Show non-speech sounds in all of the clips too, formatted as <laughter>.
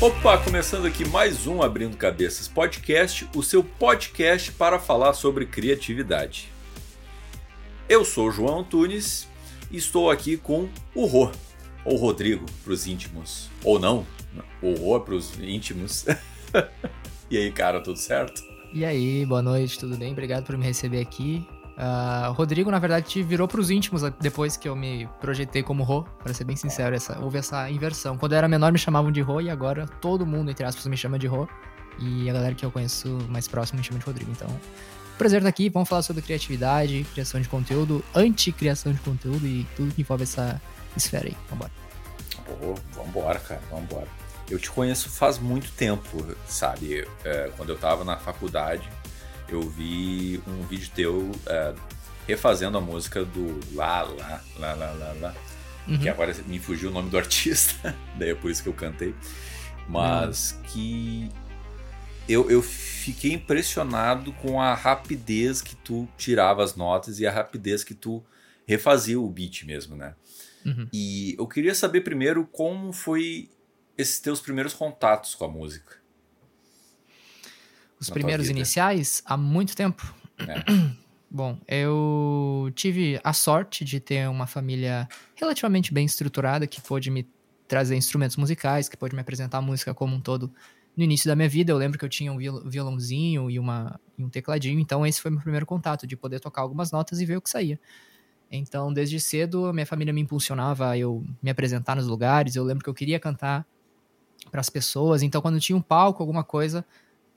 Opa, começando aqui mais um Abrindo Cabeças Podcast, o seu podcast para falar sobre criatividade. Eu sou o João Antunes e estou aqui com o Rô, ou Rodrigo para os íntimos, ou não, o Rô para os íntimos. <laughs> e aí, cara, tudo certo? E aí, boa noite, tudo bem? Obrigado por me receber aqui. Uh, Rodrigo, na verdade, virou pros íntimos depois que eu me projetei como Rô, para ser bem sincero, essa, houve essa inversão. Quando eu era menor me chamavam de Rô e agora todo mundo, entre aspas, me chama de Rô. E a galera que eu conheço mais próximo me chama de Rodrigo. Então, prazer estar aqui, vamos falar sobre criatividade, criação de conteúdo, anti-criação de conteúdo e tudo que envolve essa esfera aí. Vambora. Oh, vambora, cara, vambora. Eu te conheço faz muito tempo, sabe? É, quando eu tava na faculdade, eu vi um vídeo teu é, refazendo a música do Lá, Lá, Lá, Lá, Lá, Lá. Uhum. Que agora me fugiu o nome do artista, <laughs> daí é por isso que eu cantei. Mas uhum. que eu, eu fiquei impressionado com a rapidez que tu tirava as notas e a rapidez que tu refazia o beat mesmo, né? Uhum. E eu queria saber primeiro como foi esses teus primeiros contatos com a música. Os primeiros iniciais, há muito tempo. É. <clears throat> Bom, eu tive a sorte de ter uma família relativamente bem estruturada que pôde me trazer instrumentos musicais, que pôde me apresentar a música como um todo. No início da minha vida, eu lembro que eu tinha um violãozinho e, uma, e um tecladinho, então esse foi meu primeiro contato, de poder tocar algumas notas e ver o que saía. Então, desde cedo, a minha família me impulsionava a eu me apresentar nos lugares. Eu lembro que eu queria cantar para as pessoas, então quando tinha um palco, alguma coisa,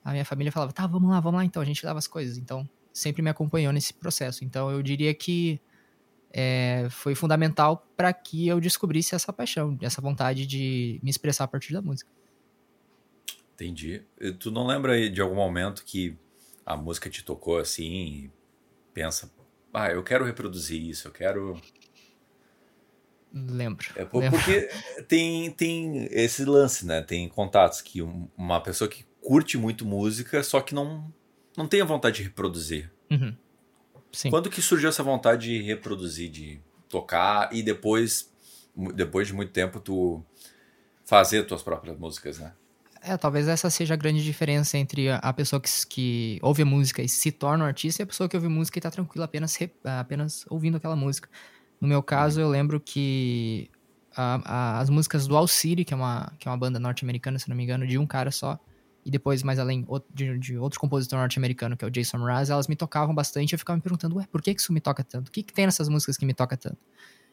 a minha família falava, tá, vamos lá, vamos lá, então a gente leva as coisas. Então, sempre me acompanhou nesse processo. Então, eu diria que é, foi fundamental para que eu descobrisse essa paixão, essa vontade de me expressar a partir da música. Entendi. Tu não lembra de algum momento que a música te tocou assim e pensa, ah, eu quero reproduzir isso, eu quero. Lembro. É lembro. porque tem, tem esse lance, né? Tem contatos que uma pessoa que curte muito música, só que não, não tem a vontade de reproduzir. Uhum. Quando que surgiu essa vontade de reproduzir, de tocar e depois, depois de muito tempo, tu fazer tuas próprias músicas, né? É, talvez essa seja a grande diferença entre a pessoa que, que ouve a música e se torna um artista e a pessoa que ouve música e tá tranquila apenas, apenas ouvindo aquela música. No meu caso, eu lembro que a, a, as músicas do All City, que é uma, que é uma banda norte-americana, se não me engano, de um cara só, e depois, mais além, de, de outro compositor norte-americano, que é o Jason Mraz, elas me tocavam bastante. Eu ficava me perguntando, ué, por que isso me toca tanto? O que, que tem nessas músicas que me toca tanto?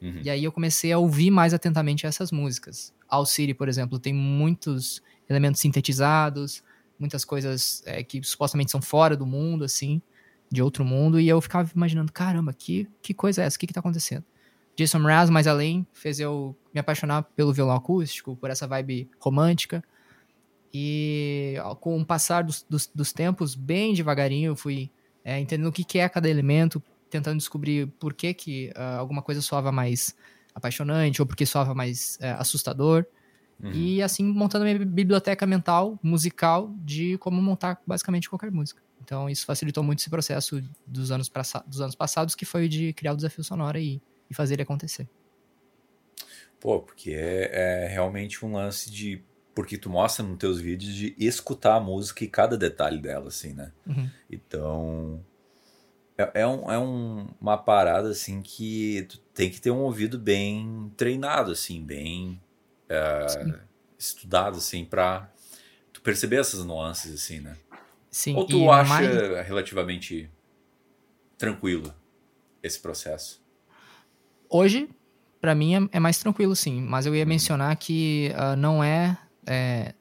Uhum. E aí eu comecei a ouvir mais atentamente essas músicas. All City, por exemplo, tem muitos elementos sintetizados, muitas coisas é, que supostamente são fora do mundo, assim, de outro mundo, e eu ficava imaginando, caramba, que, que coisa é essa? O que que tá acontecendo? Jason Mraz, mais além, fez eu me apaixonar pelo violão acústico, por essa vibe romântica, e com o passar dos, dos, dos tempos, bem devagarinho, eu fui é, entendendo o que, que é cada elemento, tentando descobrir por que, que uh, alguma coisa soava mais apaixonante ou por que soava mais uh, assustador. Uhum. E assim, montando minha biblioteca mental, musical, de como montar basicamente qualquer música. Então, isso facilitou muito esse processo dos anos, dos anos passados, que foi de criar o desafio sonoro e, e fazer ele acontecer. Pô, porque é, é realmente um lance de porque tu mostra nos teus vídeos de escutar a música e cada detalhe dela, assim, né? Uhum. Então, é, é, um, é um, uma parada, assim, que tu tem que ter um ouvido bem treinado, assim, bem é, estudado, assim, pra tu perceber essas nuances, assim, né? Sim. Ou tu acha mais... relativamente tranquilo esse processo? Hoje, para mim, é, é, mais tranquilo, sim. Mas eu ia uhum. mencionar que uh, não é é,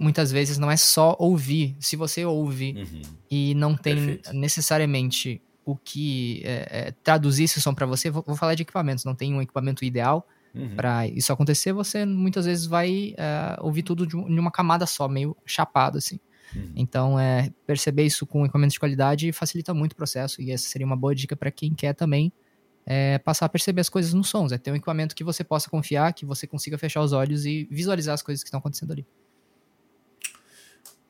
muitas vezes não é só ouvir. Se você ouve uhum. e não tem Perfeito. necessariamente o que é, é, traduzir esse som para você, vou, vou, falar de equipamentos, não tem um equipamento ideal uhum. para isso acontecer, você muitas vezes vai é, ouvir tudo de, uma camada só, meio chapado assim. Uhum. Então, é, perceber isso com equipamentos de qualidade facilita muito o processo e essa seria uma boa dica para quem quer também é passar a perceber as coisas nos sons. É ter um equipamento que você possa confiar, que você consiga fechar os olhos e visualizar as coisas que estão acontecendo ali.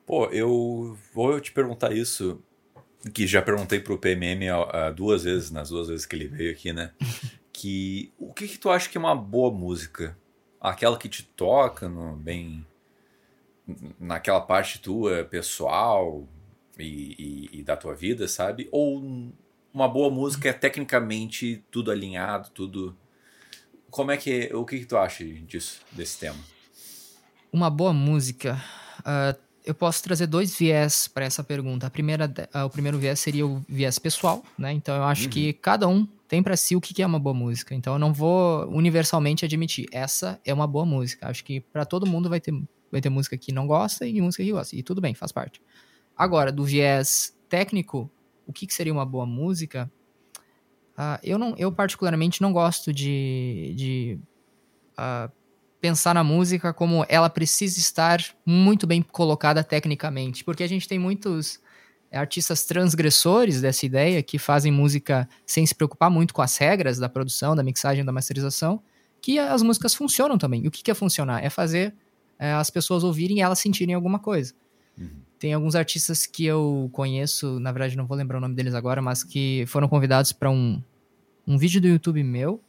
Pô, eu vou te perguntar isso, que já perguntei pro PMM duas vezes, nas duas vezes que ele veio aqui, né? <laughs> que o que, que tu acha que é uma boa música? Aquela que te toca no, bem naquela parte tua pessoal e, e, e, da tua vida, sabe? Ou uma boa música é tecnicamente tudo alinhado, tudo. Como é que. O que, que tu acha disso, desse tema? Uma boa música. Uh, eu posso trazer dois viés para essa pergunta. A primeira, uh, o primeiro viés seria o viés pessoal, né? Então eu acho uhum. que cada um tem para si o que é uma boa música. Então eu não vou universalmente admitir essa é uma boa música. Acho que para todo mundo vai ter vai ter música que não gosta e música que gosta. E tudo bem, faz parte. Agora, do viés técnico, o que, que seria uma boa música? Uh, eu, não, eu particularmente não gosto de, de uh, pensar na música como ela precisa estar muito bem colocada tecnicamente, porque a gente tem muitos artistas transgressores dessa ideia que fazem música sem se preocupar muito com as regras da produção, da mixagem, da masterização, que as músicas funcionam também. E o que, que é funcionar? É fazer é, as pessoas ouvirem e elas sentirem alguma coisa. Uhum. Tem alguns artistas que eu conheço, na verdade não vou lembrar o nome deles agora, mas que foram convidados para um, um vídeo do YouTube meu,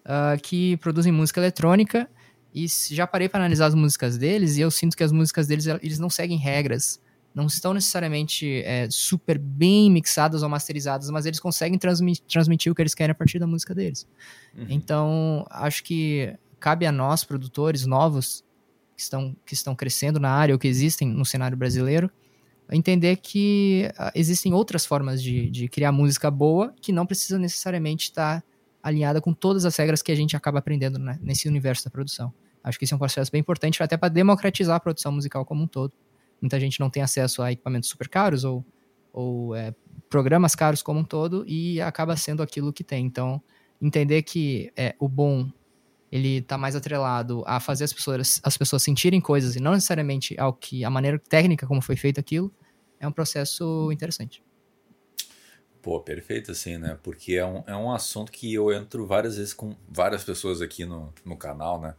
uh, que produzem música eletrônica, e já parei para analisar as músicas deles, e eu sinto que as músicas deles, eles não seguem regras, não estão necessariamente é, super bem mixadas ou masterizadas, mas eles conseguem transmitir, transmitir o que eles querem a partir da música deles. Uhum. Então, acho que cabe a nós, produtores novos, que estão, que estão crescendo na área ou que existem no cenário brasileiro, entender que uh, existem outras formas de, de criar música boa que não precisa necessariamente estar alinhada com todas as regras que a gente acaba aprendendo né, nesse universo da produção. Acho que esse é um processo bem importante até para democratizar a produção musical como um todo. Muita gente não tem acesso a equipamentos super caros ou, ou é, programas caros como um todo e acaba sendo aquilo que tem. Então, entender que é, o bom ele está mais atrelado a fazer as pessoas, as pessoas sentirem coisas e não necessariamente ao que a maneira técnica como foi feito aquilo, é um processo interessante. Pô, perfeito assim, né? Porque é um, é um assunto que eu entro várias vezes com várias pessoas aqui no, no canal, né?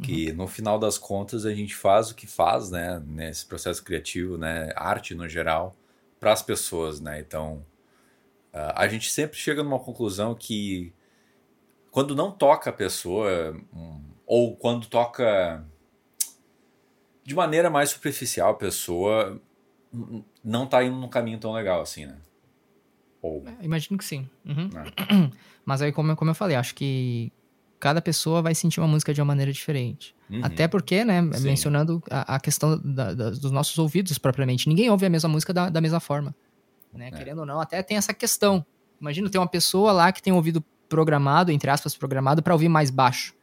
Que uhum. no final das contas a gente faz o que faz, né? Nesse processo criativo, né? Arte no geral, para as pessoas, né? Então, uh, a gente sempre chega numa conclusão que quando não toca a pessoa, ou quando toca de maneira mais superficial a pessoa, não tá indo num caminho tão legal assim, né? Ou... É, imagino que sim. Uhum. É. <clears throat> Mas aí, como, como eu falei, acho que cada pessoa vai sentir uma música de uma maneira diferente. Uhum. Até porque, né, sim. mencionando a, a questão da, da, dos nossos ouvidos propriamente, ninguém ouve a mesma música da, da mesma forma. Né? É. Querendo ou não, até tem essa questão. Imagina ter uma pessoa lá que tem ouvido programado, entre aspas, programado para ouvir mais baixo.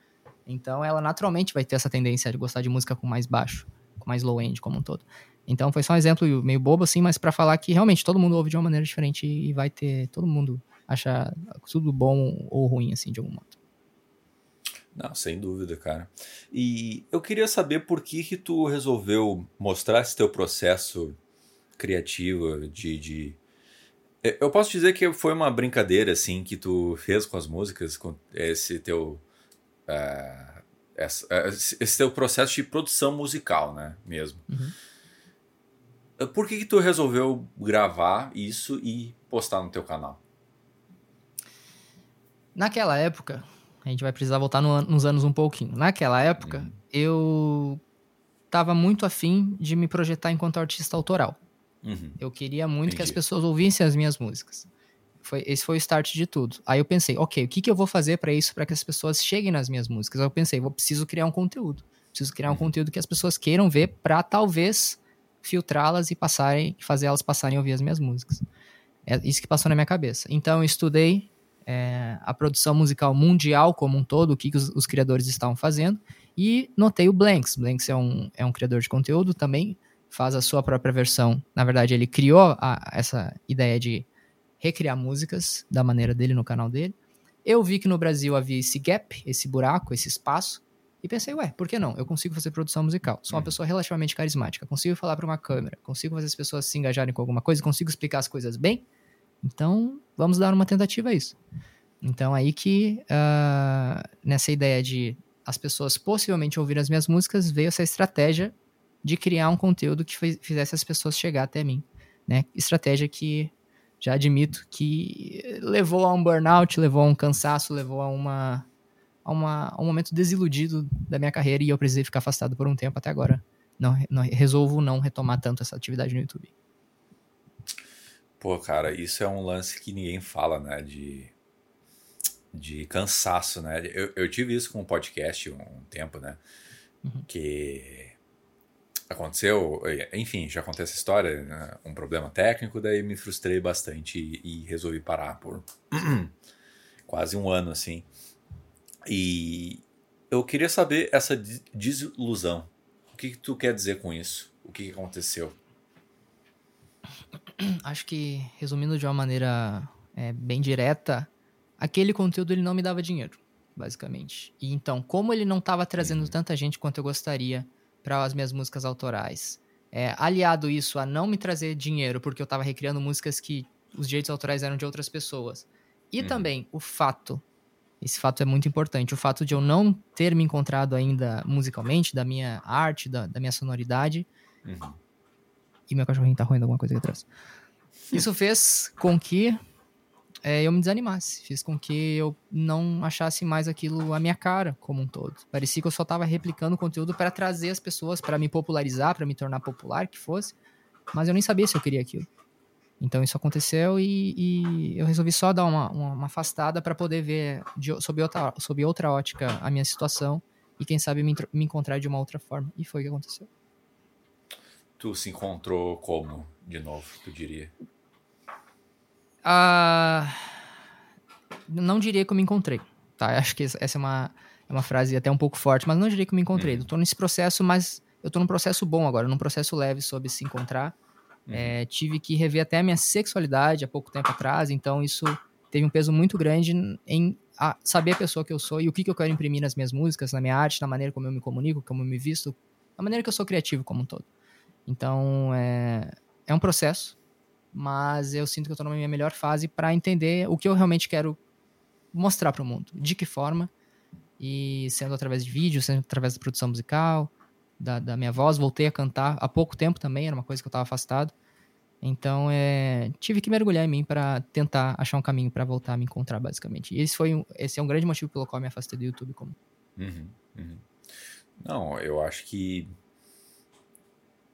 Então ela naturalmente vai ter essa tendência de gostar de música com mais baixo, com mais low end como um todo. Então foi só um exemplo meio bobo assim, mas para falar que realmente todo mundo ouve de uma maneira diferente e vai ter todo mundo acha tudo bom ou ruim assim de algum modo. Não, sem dúvida, cara. E eu queria saber por que que tu resolveu mostrar esse teu processo criativo de, de eu posso dizer que foi uma brincadeira, assim, que tu fez com as músicas, com esse teu. Uh, esse teu processo de produção musical, né? Mesmo. Uhum. Por que, que tu resolveu gravar isso e postar no teu canal? Naquela época, a gente vai precisar voltar no, nos anos um pouquinho. Naquela época, uhum. eu tava muito afim de me projetar enquanto artista autoral. Uhum. Eu queria muito Entendi. que as pessoas ouvissem as minhas músicas. Foi, esse foi o start de tudo. Aí eu pensei, ok, o que, que eu vou fazer para isso, para que as pessoas cheguem nas minhas músicas? Aí eu pensei, vou preciso criar um conteúdo. Preciso criar um uhum. conteúdo que as pessoas queiram ver para talvez filtrá-las e passarem, fazer elas passarem a ouvir as minhas músicas. É isso que passou na minha cabeça. Então eu estudei é, a produção musical mundial como um todo, o que, que os, os, criadores estavam fazendo, e notei o Blanks. Blanks é um, é um criador de conteúdo também, faz a sua própria versão. Na verdade, ele criou a, essa ideia de recriar músicas da maneira dele no canal dele. Eu vi que no Brasil havia esse gap, esse buraco, esse espaço, e pensei, ué, por que não? Eu consigo fazer produção musical. Sou uma uhum. pessoa relativamente carismática, consigo falar para uma câmera, consigo fazer as pessoas se engajarem com alguma coisa, consigo explicar as coisas bem. Então, vamos dar uma tentativa a isso. Então, aí que, uh, nessa ideia de as pessoas possivelmente ouvir as minhas músicas, veio essa estratégia de criar um conteúdo que fizesse as pessoas chegar até mim, né? Estratégia que já admito que levou a um burnout, levou a um cansaço, levou a uma a, uma, a um momento desiludido da minha carreira e eu precisei ficar afastado por um tempo até agora. não, não, resolvo não retomar tanto essa atividade no YouTube. Pô, cara, isso é um lance que ninguém fala, né? De, de cansaço, né? Eu, eu tive isso com o um podcast um, um tempo, né? Uhum. Que aconteceu, enfim, já contei essa história, né? um problema técnico, daí me frustrei bastante e, e resolvi parar por <clears throat> quase um ano, assim. E eu queria saber essa desilusão. O que, que tu quer dizer com isso? O que, que aconteceu? <clears throat> Acho que, resumindo de uma maneira é, bem direta, aquele conteúdo ele não me dava dinheiro, basicamente. E então, como ele não estava trazendo uhum. tanta gente quanto eu gostaria para as minhas músicas autorais, é, aliado isso a não me trazer dinheiro, porque eu estava recriando músicas que os direitos autorais eram de outras pessoas, e uhum. também o fato, esse fato é muito importante, o fato de eu não ter me encontrado ainda musicalmente, da minha arte, da, da minha sonoridade. Uhum. E meu cachorrinho tá roendo alguma coisa aqui atrás. Isso fez com que é, eu me desanimasse. Fez com que eu não achasse mais aquilo a minha cara como um todo. Parecia que eu só estava replicando conteúdo para trazer as pessoas, para me popularizar, para me tornar popular, que fosse. Mas eu nem sabia se eu queria aquilo. Então isso aconteceu e, e eu resolvi só dar uma, uma, uma afastada para poder ver de, sob, outra, sob outra ótica a minha situação e quem sabe me, me encontrar de uma outra forma. E foi o que aconteceu. Tu se encontrou como, de novo, tu diria? Ah, não diria que eu me encontrei, tá? Acho que essa é uma, é uma frase até um pouco forte, mas não diria que eu me encontrei. Uhum. Eu tô nesse processo, mas eu tô num processo bom agora, num processo leve sobre se encontrar. Uhum. É, tive que rever até a minha sexualidade há pouco tempo atrás, então isso teve um peso muito grande em a saber a pessoa que eu sou e o que, que eu quero imprimir nas minhas músicas, na minha arte, na maneira como eu me comunico, como eu me visto, na maneira que eu sou criativo como um todo. Então, é, é um processo, mas eu sinto que eu estou na minha melhor fase para entender o que eu realmente quero mostrar para o mundo, de que forma, e sendo através de vídeo, sendo através da produção musical, da, da minha voz, voltei a cantar há pouco tempo também, era uma coisa que eu estava afastado. Então, é, tive que mergulhar em mim para tentar achar um caminho para voltar a me encontrar, basicamente. E esse, foi um, esse é um grande motivo pelo qual eu me afastei do YouTube. Como... Uhum, uhum. Não, eu acho que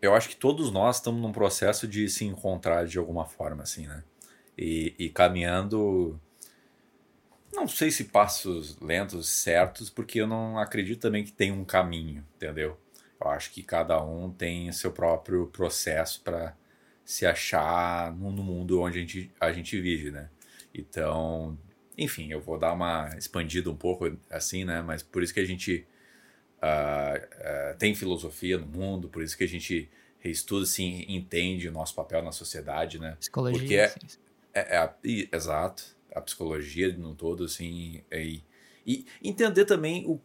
eu acho que todos nós estamos num processo de se encontrar de alguma forma, assim, né? E, e caminhando, não sei se passos lentos, certos, porque eu não acredito também que tem um caminho, entendeu? Eu acho que cada um tem seu próprio processo para se achar no, mundo onde a gente, a gente vive, né? Então, enfim, eu vou dar uma expandida um pouco assim, né? Mas por isso que a gente uh, uh, tem filosofia no mundo, por isso que a gente estuda, assim, entende o nosso papel na sociedade, né? Psicologia, Porque é, é, é a, exato, a psicologia no todo, assim, e, e entender também o,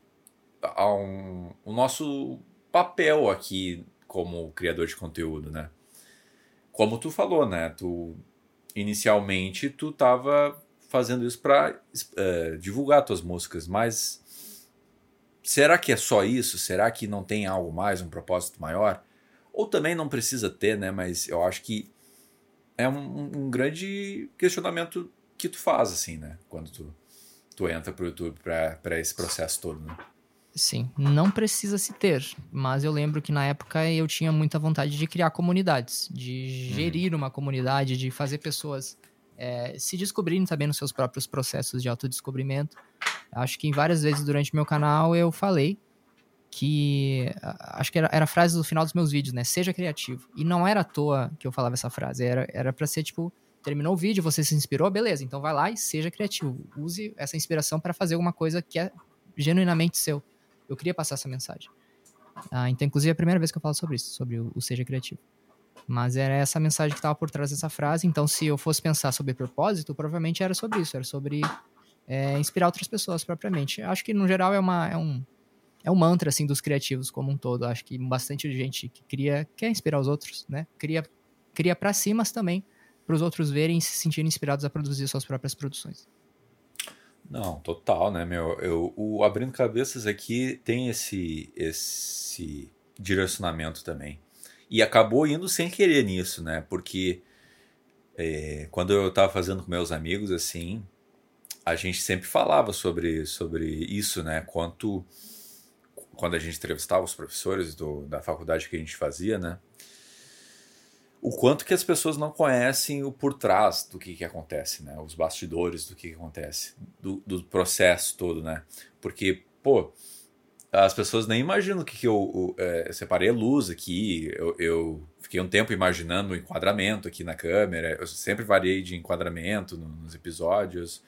a, um, o nosso papel aqui como criador de conteúdo, né? Como tu falou, né? Tu inicialmente tu tava fazendo isso para uh, eh, divulgar tuas músicas, mas será que é só isso? Será que não tem algo mais, um propósito maior? Ou também não precisa ter, né? Mas eu acho que é um, um grande questionamento que tu faz, assim, né? Quando tu, tu entra pro YouTube para esse processo todo, né? Sim, não precisa se ter, mas eu lembro que na época eu tinha muita vontade de criar comunidades, de gerir uhum. uma comunidade, de fazer pessoas é, se descobrirem também nos seus próprios processos de autodescobrimento. Acho que várias vezes durante meu canal eu falei que acho que era, era a frase do final dos meus vídeos, né? Seja criativo. E não era à toa que eu falava essa frase, era era para ser tipo terminou o vídeo, você se inspirou, beleza? Então vai lá e seja criativo. Use essa inspiração para fazer alguma coisa que é genuinamente seu. Eu queria passar essa mensagem. Ah, então, inclusive, é a primeira vez que eu falo sobre isso, sobre o, o seja criativo. Mas era essa mensagem que estava por trás dessa frase. Então, se eu fosse pensar sobre propósito, provavelmente era sobre isso. Era sobre é, inspirar outras pessoas propriamente. Acho que, no geral, é, uma, é, um, é um mantra assim, dos criativos como um todo. Acho que bastante gente que cria, quer inspirar os outros, né? Cria, cria para si, mas também para os outros verem e se sentirem inspirados a produzir suas próprias produções. Não, total, né, meu? Eu, o Abrindo Cabeças aqui tem esse, esse direcionamento também. E acabou indo sem querer nisso, né? Porque é, quando eu estava fazendo com meus amigos, assim, a gente sempre falava sobre, sobre isso, né? Quanto quando a gente entrevistava os professores do, da faculdade que a gente fazia, né? O quanto que as pessoas não conhecem o por trás do que, que acontece, né? Os bastidores do que, que acontece, do, do processo todo, né? Porque, pô, as pessoas nem imaginam que, que eu, é, eu separei a luz aqui, eu, eu, fiquei um tempo imaginando o enquadramento aqui na câmera, eu sempre variei de enquadramento nos episódios.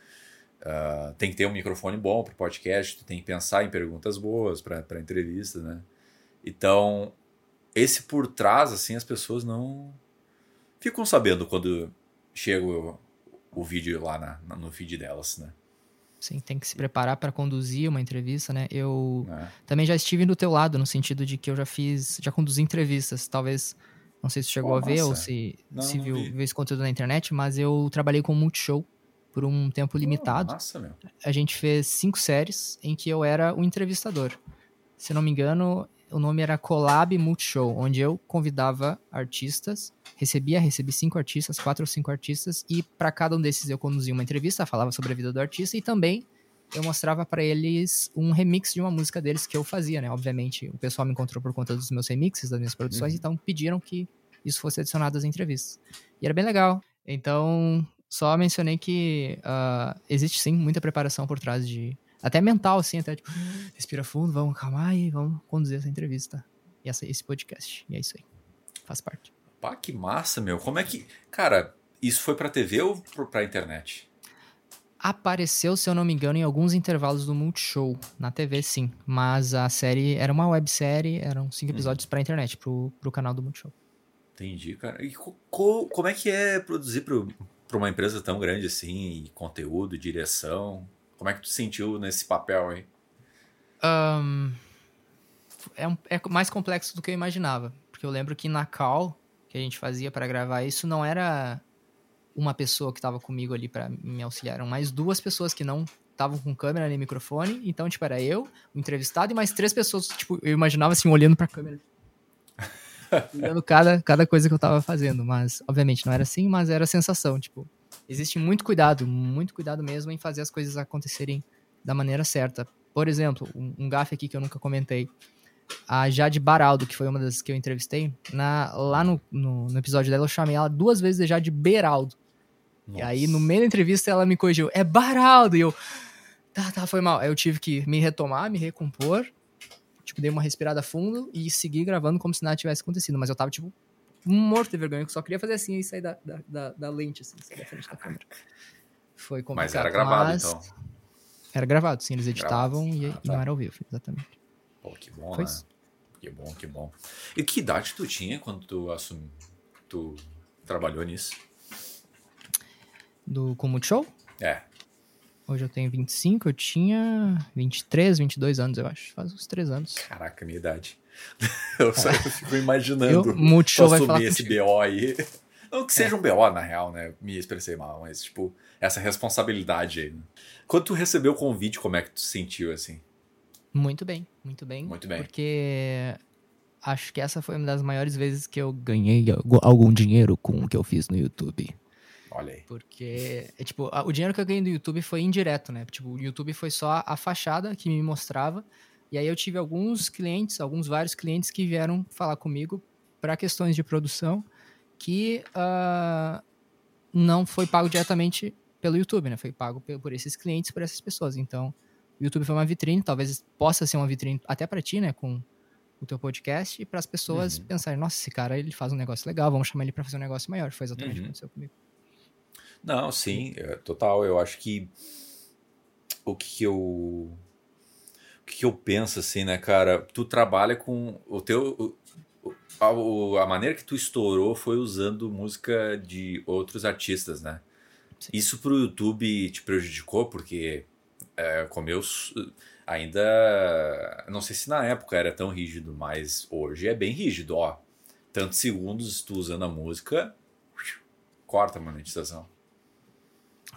Uh, tem que ter um microfone bom para podcast, tem que pensar em perguntas boas para entrevista, né? Então, esse por trás, assim, as pessoas não ficam sabendo quando chega o, o vídeo lá na, no feed delas, né? Sim, tem que se preparar para conduzir uma entrevista, né? Eu é. também já estive do teu lado, no sentido de que eu já fiz, já conduzi entrevistas, talvez, não sei se chegou a ver ou se, não, se não viu, viu, esse conteúdo na internet, mas eu trabalhei com Multishow por um tempo limitado. Oh, meu. A gente fez cinco séries em que eu era o entrevistador. Se não me engano, o nome era Collab Multishow, onde eu convidava artistas, recebia, recebi cinco artistas, quatro ou cinco artistas, e para cada um desses eu conduzia uma entrevista, falava sobre a vida do artista e também eu mostrava para eles um remix de uma música deles que eu fazia, né? Obviamente, o pessoal me encontrou por conta dos meus remixes, das minhas produções, uhum. então pediram que isso fosse adicionado às entrevistas. E era bem legal. Então, só mencionei que uh, existe sim muita preparação por trás de até mental, assim, até tipo, respira fundo, vamos acalmar e vamos conduzir essa entrevista. E essa, esse podcast. E é isso aí. Faz parte. Pá, que massa, meu. Como é que. Cara, isso foi pra TV ou pra internet? Apareceu, se eu não me engano, em alguns intervalos do Multishow. Na TV, sim. Mas a série era uma websérie, eram cinco uhum. episódios uhum. pra internet, pro, pro canal do Multishow. Entendi, cara. E co como é que é produzir pro, pra uma empresa tão grande assim? Conteúdo, direção? Como é que tu sentiu nesse papel aí? Um, é, um, é mais complexo do que eu imaginava. Porque eu lembro que na call que a gente fazia para gravar isso não era uma pessoa que estava comigo ali para me auxiliar, eram mais duas pessoas que não estavam com câmera nem microfone. Então, tipo, era eu, o entrevistado e mais três pessoas, tipo, eu imaginava assim, olhando pra câmera. <laughs> olhando cada, cada coisa que eu tava fazendo. Mas, obviamente, não era assim, mas era a sensação, tipo, existe muito cuidado, muito cuidado mesmo em fazer as coisas acontecerem da maneira certa. Por exemplo, um, um gafe aqui que eu nunca comentei. A Jade Baraldo, que foi uma das que eu entrevistei, na, lá no, no, no episódio dela eu chamei ela duas vezes de Jade Beraldo. Nossa. E aí, no meio da entrevista, ela me corrigiu, é Baraldo! E eu, tá, tá, foi mal. Aí eu tive que me retomar, me recompor, tipo, dei uma respirada fundo e seguir gravando como se nada tivesse acontecido. Mas eu tava, tipo, morto de vergonha, que só queria fazer assim e sair da, da, da, da lente, assim, sair da frente da câmera. Foi complicado. Mas era gravado, mas... então? Era gravado, sim, eles editavam e, ah, tá. e, não era ao vivo, exatamente. Pô, que bom, Foi né? Isso. Que bom, que bom. E que idade tu tinha quando tu assumiu, tu trabalhou nisso? Do Comut Show? É. Hoje eu tenho 25, eu tinha 23, 22 anos, eu acho. Faz uns 3 anos. Caraca, minha idade. <laughs> eu só fico imaginando eu, Multishow vai falar esse contigo. BO aí. Não que seja é. um BO, na real, né? Me expressei mal, mas, tipo, essa responsabilidade aí. Né? Quando tu recebeu o convite, como é que tu se sentiu, assim? Muito bem, muito bem. Muito bem. Porque acho que essa foi uma das maiores vezes que eu ganhei algum dinheiro com o que eu fiz no YouTube. Olha aí. Porque, é, tipo, o dinheiro que eu ganhei do YouTube foi indireto, né? Tipo, o YouTube foi só a fachada que me mostrava e aí eu tive alguns clientes, alguns vários clientes que vieram falar comigo para questões de produção que uh, não foi pago diretamente pelo YouTube, né? Foi pago por esses clientes, por essas pessoas. Então, o YouTube foi uma vitrine, talvez possa ser uma vitrine até para ti, né? Com o teu podcast e para as pessoas uhum. pensarem, nossa, esse cara ele faz um negócio legal, vamos chamar ele para fazer um negócio maior. Foi exatamente uhum. o que aconteceu comigo. Não, sim, é, total. Eu acho que o que eu que eu penso assim, né, cara? Tu trabalha com o teu. a, a, maneira que tu estourou foi usando música de outros artistas, né? Sim. Isso pro YouTube te prejudicou, porque é, como eu ainda. Não sei se na época era tão rígido, mas hoje é bem rígido, ó. Tantos segundos tu usando a música, corta a monetização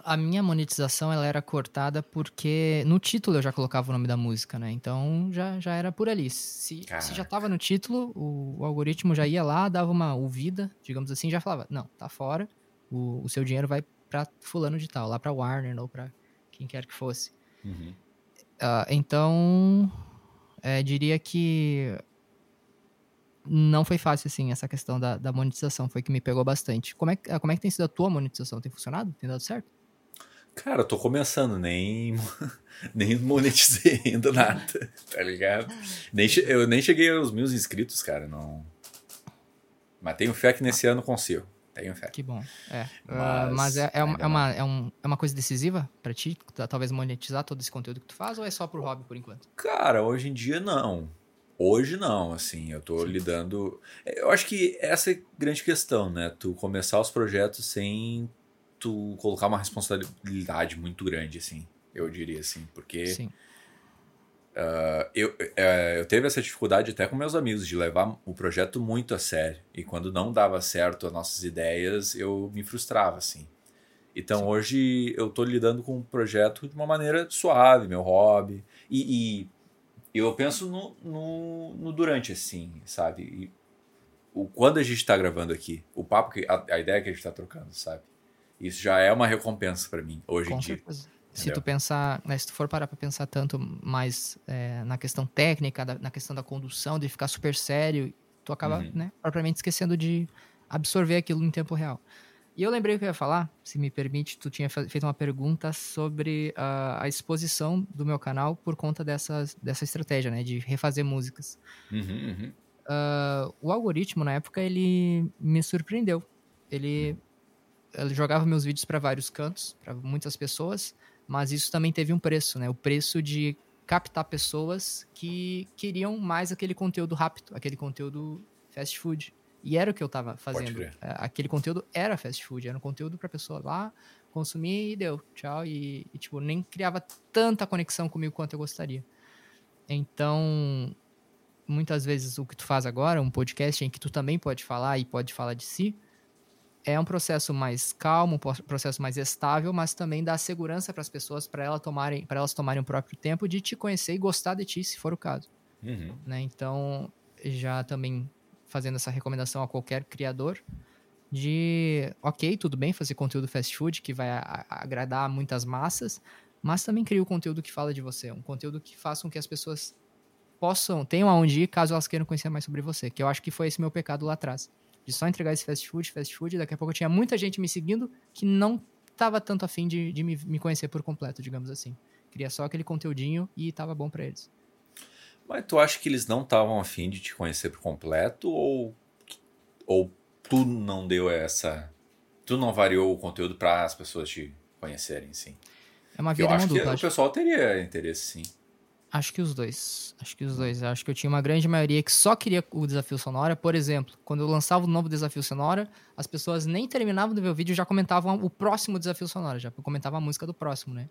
a minha monetização ela era cortada porque no título eu já colocava o nome da música, né? Então já, já era por ali. Se, se já tava no título, o, o, algoritmo já ia lá, dava uma ouvida, digamos assim, já falava: não, tá fora, o, o seu dinheiro vai para Fulano de Tal, lá para Warner ou para quem quer que fosse. Uhum. Uh, então É, diria que não foi fácil, assim, essa questão da, da monetização. Foi que me pegou bastante. Como é, como é que tem sido a tua monetização? Tem funcionado? Tem dado certo? Cara, eu tô começando, nem, <laughs> nem monetizei ainda nada, tá ligado? Nem, eu nem cheguei aos mil inscritos, cara, não. Mas tenho fé que nesse ano consigo. Tenho fé. Que bom. É. Mas, uh, mas é, é, uma, é, uma, é, um, é uma coisa decisiva para ti? Talvez monetizar todo esse conteúdo que tu faz ou é só pro hobby por enquanto? Cara, hoje em dia não. Hoje não, assim, eu tô Sim. lidando. Eu acho que essa é a grande questão, né? Tu começar os projetos sem tu colocar uma responsabilidade muito grande, assim, eu diria assim, porque. Sim. Uh, eu, uh, eu teve essa dificuldade até com meus amigos de levar o projeto muito a sério. E quando não dava certo as nossas ideias, eu me frustrava, assim. Então Sim. hoje eu tô lidando com o projeto de uma maneira suave, meu hobby. E, e eu penso no, no, no, durante, assim, sabe? E o, quando a gente tá gravando aqui, o papo, que, a, a ideia que a gente tá trocando, sabe? Isso já é uma recompensa para mim, hoje com em dia. Certeza. Se tu pensar, né, se tu for parar pra pensar tanto mais é, na questão técnica, da, na questão da condução, de ficar super sério, tu acaba, uhum. né, propriamente esquecendo de absorver aquilo em tempo real. E eu lembrei o que eu ia falar, se me permite, tu tinha feito uma pergunta sobre uh, a exposição do meu canal por conta dessa, dessa estratégia, né, de refazer músicas. Uhum, uhum. Uh, o algoritmo, na época, ele me surpreendeu. Ele, ele jogava meus vídeos para vários cantos, para muitas pessoas, mas isso também teve um preço, né? O preço de captar pessoas que queriam mais aquele conteúdo rápido, aquele conteúdo fast food. E era o que eu tava fazendo. É, aquele conteúdo era fast food, era um conteúdo pra pessoa lá consumir e deu. Tchau. E, e, tipo, nem criava tanta conexão comigo quanto eu gostaria. Então, muitas vezes o que tu faz agora, um podcast em que tu também pode falar e pode falar de si, é um processo mais calmo, um processo mais estável, mas também dá segurança para as pessoas, para elas tomarem, para elas tomarem o próprio tempo de te conhecer e gostar de ti, se for o caso. Uhum. Né? Então, já também fazendo essa recomendação a qualquer criador de, ok, tudo bem fazer conteúdo fast food que vai agradar muitas massas, mas também cria o conteúdo que fala de você, um conteúdo que faça com que as pessoas possam, tenham aonde ir caso elas queiram conhecer mais sobre você, que eu acho que foi esse meu pecado lá atrás de só entregar esse fast food, fast food, daqui a pouco tinha muita gente me seguindo que não tava tanto afim de, de me, me conhecer por completo, digamos assim. Queria só aquele conteúdinho e tava bom para eles. Mas tu acha que eles não estavam afim de te conhecer por completo ou, ou tu não deu essa. Tu não variou o conteúdo para as pessoas te conhecerem, sim? É uma vida eu acho que o pessoal teria interesse, sim. Acho que os dois. Acho que os dois. Acho que eu tinha uma grande maioria que só queria o desafio sonora. Por exemplo, quando eu lançava o um novo desafio sonora, as pessoas nem terminavam de ver o vídeo já comentavam o próximo desafio sonora. Já comentavam a música do próximo, né?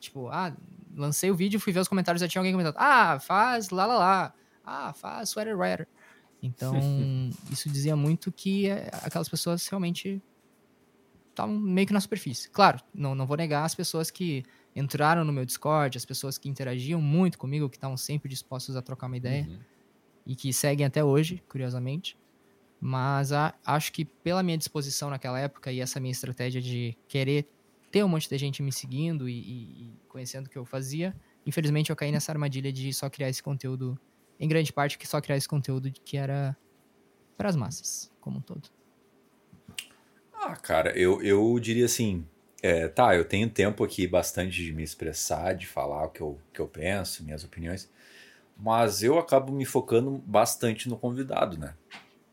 Tipo, ah, lancei o vídeo, fui ver os comentários, já tinha alguém comentando. Ah, faz lá lá lá. Ah, faz Sweater Rider. Então, <laughs> isso dizia muito que eh, aquelas pessoas realmente estavam meio que na superfície. Claro, não, não vou negar as pessoas que entraram no meu Discord, as pessoas que interagiam muito comigo, que estavam sempre dispostos a trocar uma ideia uhum. e que seguem até hoje, curiosamente. Mas a, acho que pela minha disposição naquela época e essa minha estratégia de querer ter um monte de gente me seguindo e, e, e conhecendo o que eu fazia, infelizmente eu caí nessa armadilha de só criar esse conteúdo, em grande parte, que só criar esse conteúdo que era para as massas, como um todo. Ah, cara, eu, eu diria assim, é, tá, eu tenho tempo aqui bastante de me expressar, de falar o que eu, que eu penso, minhas opiniões, mas eu acabo me focando bastante no convidado, né?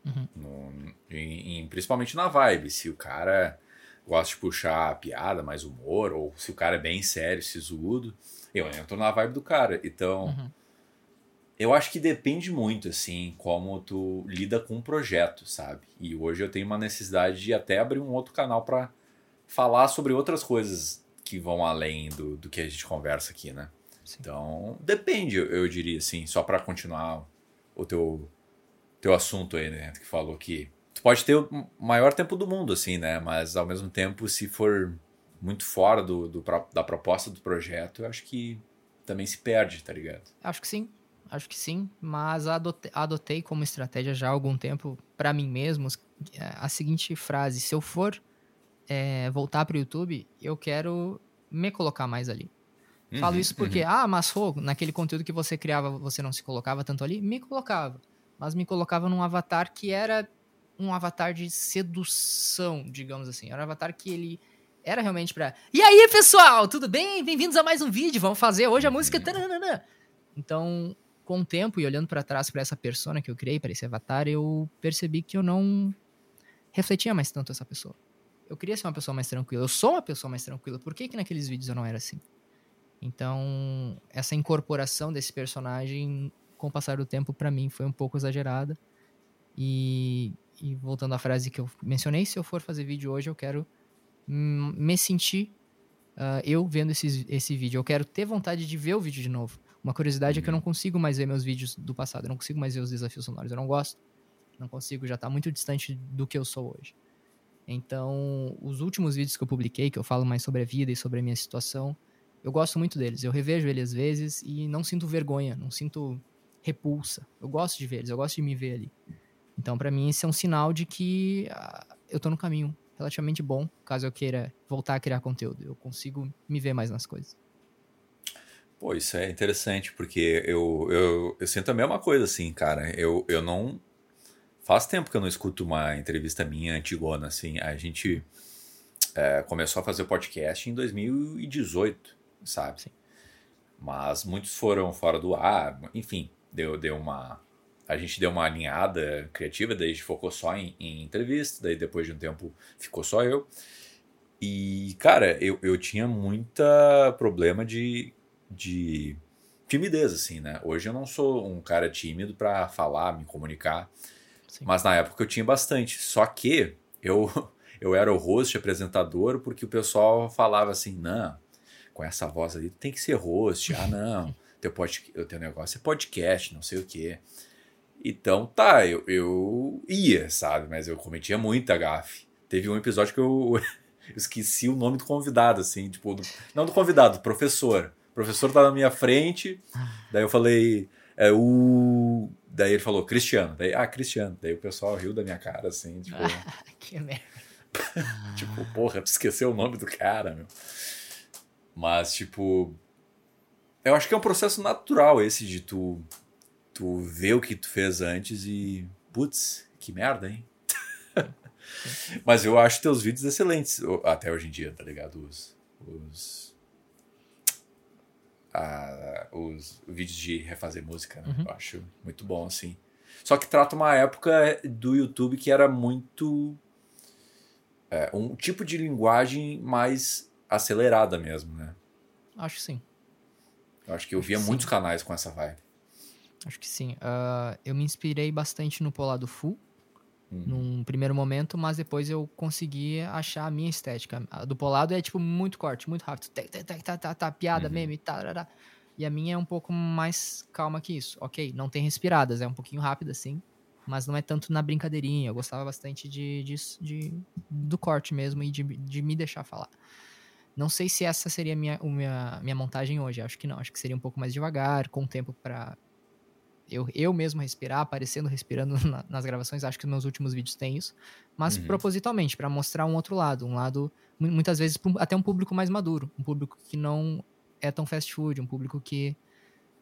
Uhum. No, em, em, principalmente na vibe. Se o cara gosta de puxar a piada, mais humor, ou se o cara é bem sério, sisudo, eu entro na vibe do cara. Então, uhum. eu acho que depende muito, assim, como tu lida com o um projeto, sabe? E hoje eu tenho uma necessidade de até abrir um outro canal para falar sobre outras coisas que vão além do, do que a gente conversa aqui, né? Sim. Então, depende, eu, diria assim, só para continuar o teu, teu assunto aí, né? Que falou que tu pode ter o maior tempo do mundo, assim, né? Mas ao mesmo tempo, se for muito fora do, do da proposta do projeto, eu acho que também se perde, tá ligado? Acho que sim, acho que sim, mas adotei, adotei como estratégia já há algum tempo para mim mesmo a seguinte frase: se eu for é, voltar para o YouTube, eu quero me colocar mais ali. Uhum, Falo isso porque, uhum. ah, mas Rô, naquele conteúdo que você criava, você não se colocava tanto ali? Me colocava. Mas me colocava num avatar que era um avatar de sedução, digamos assim. Era um avatar que ele era realmente pra. E aí, pessoal, tudo bem? Bem-vindos a mais um vídeo. Vamos fazer hoje a música. Uhum. Então, com o tempo e olhando para trás para essa persona que eu criei, para esse avatar, eu percebi que eu não refletia mais tanto essa pessoa. Eu queria ser uma pessoa mais tranquila. Eu sou uma pessoa mais tranquila. Por que, que naqueles vídeos eu não era assim? Então, essa incorporação desse personagem, com o passar do tempo, para mim foi um pouco exagerada. E, e, voltando à frase que eu mencionei, se eu for fazer vídeo hoje, eu quero me sentir uh, eu vendo esse, esse vídeo. Eu quero ter vontade de ver o vídeo de novo. Uma curiosidade uhum. é que eu não uhum. consigo mais ver meus vídeos do passado. Eu não consigo mais ver os desafios sonoros. Eu não gosto. Não consigo, já tá muito distante do que eu sou hoje. Então, os últimos vídeos que eu publiquei, que eu falo mais sobre a vida e sobre a minha situação, eu gosto muito deles. Eu revejo eles às vezes e não sinto vergonha, não sinto repulsa. Eu gosto de ver eles, eu gosto de me ver ali. Então, para mim, esse é um sinal de que uh, eu tô no caminho relativamente bom, caso eu queira voltar a criar conteúdo. Eu consigo me ver mais nas coisas. Pô, isso é interessante, porque eu, eu, eu sinto a mesma coisa, assim, cara. Eu, eu não Faz tempo que eu não escuto uma entrevista minha antigona, assim. A gente é, começou a fazer podcast em 2018, sabe? Sim. Mas muitos foram fora do ar, enfim, deu, deu uma. A gente deu uma alinhada criativa, daí a gente focou só em, em entrevista, daí depois de um tempo ficou só eu. E, cara, eu, eu tinha muita problema de, de timidez, assim, né? Hoje eu não sou um cara tímido para falar, me comunicar. Sim. Mas na época eu tinha bastante. Só que eu, <laughs> eu era o host, apresentador, porque o pessoal falava assim: não, com essa voz ali tem que ser host. Ah, não, <laughs> teu, pod, teu negócio é podcast, não sei o quê. Então tá, eu, eu ia, sabe? Mas eu cometia muita gafe. Teve um episódio que eu, eu <laughs> esqueci o nome do convidado, assim, tipo, do, não do convidado, do professor. O professor tá na minha frente, daí eu falei, é, o Daí ele falou, Cristiano. Daí, ah, Cristiano. Daí o pessoal riu da minha cara, assim, tipo. <laughs> que merda. <laughs> tipo, porra, tu esqueceu o nome do cara, meu. Mas, tipo. Eu acho que é um processo natural esse de tu, tu ver o que tu fez antes e. Putz, que merda, hein? <laughs> Mas eu acho teus vídeos excelentes até hoje em dia, tá ligado? Os, os a, os vídeos de refazer música, né? uhum. Eu acho muito bom, assim. Só que trata uma época do YouTube que era muito. É, um tipo de linguagem mais acelerada mesmo, né? Acho que sim. Eu acho que eu acho via muitos sim. canais com essa vibe. Acho que sim. Uh, eu me inspirei bastante no Polado Full, uhum. num primeiro momento, mas depois eu consegui achar a minha estética. A do Polado é, tipo, muito corte, muito rápido. Tá, tá, tá, tá, tá, piada, uhum. meme, tá, E a minha é um pouco mais calma que isso. Ok, não tem respiradas, é um pouquinho rápida, assim. Mas não é tanto na brincadeirinha. Eu gostava bastante de, de, de do corte mesmo e de, de me deixar falar. Não sei se essa seria a minha, minha, minha montagem hoje. Acho que não. Acho que seria um pouco mais devagar, com tempo para eu, eu mesmo respirar, aparecendo respirando <laughs> na, nas gravações, acho que nos meus últimos vídeos tem isso, mas uhum. propositalmente, para mostrar um outro lado, um lado, muitas vezes, até um público mais maduro, um público que não é tão fast food, um público que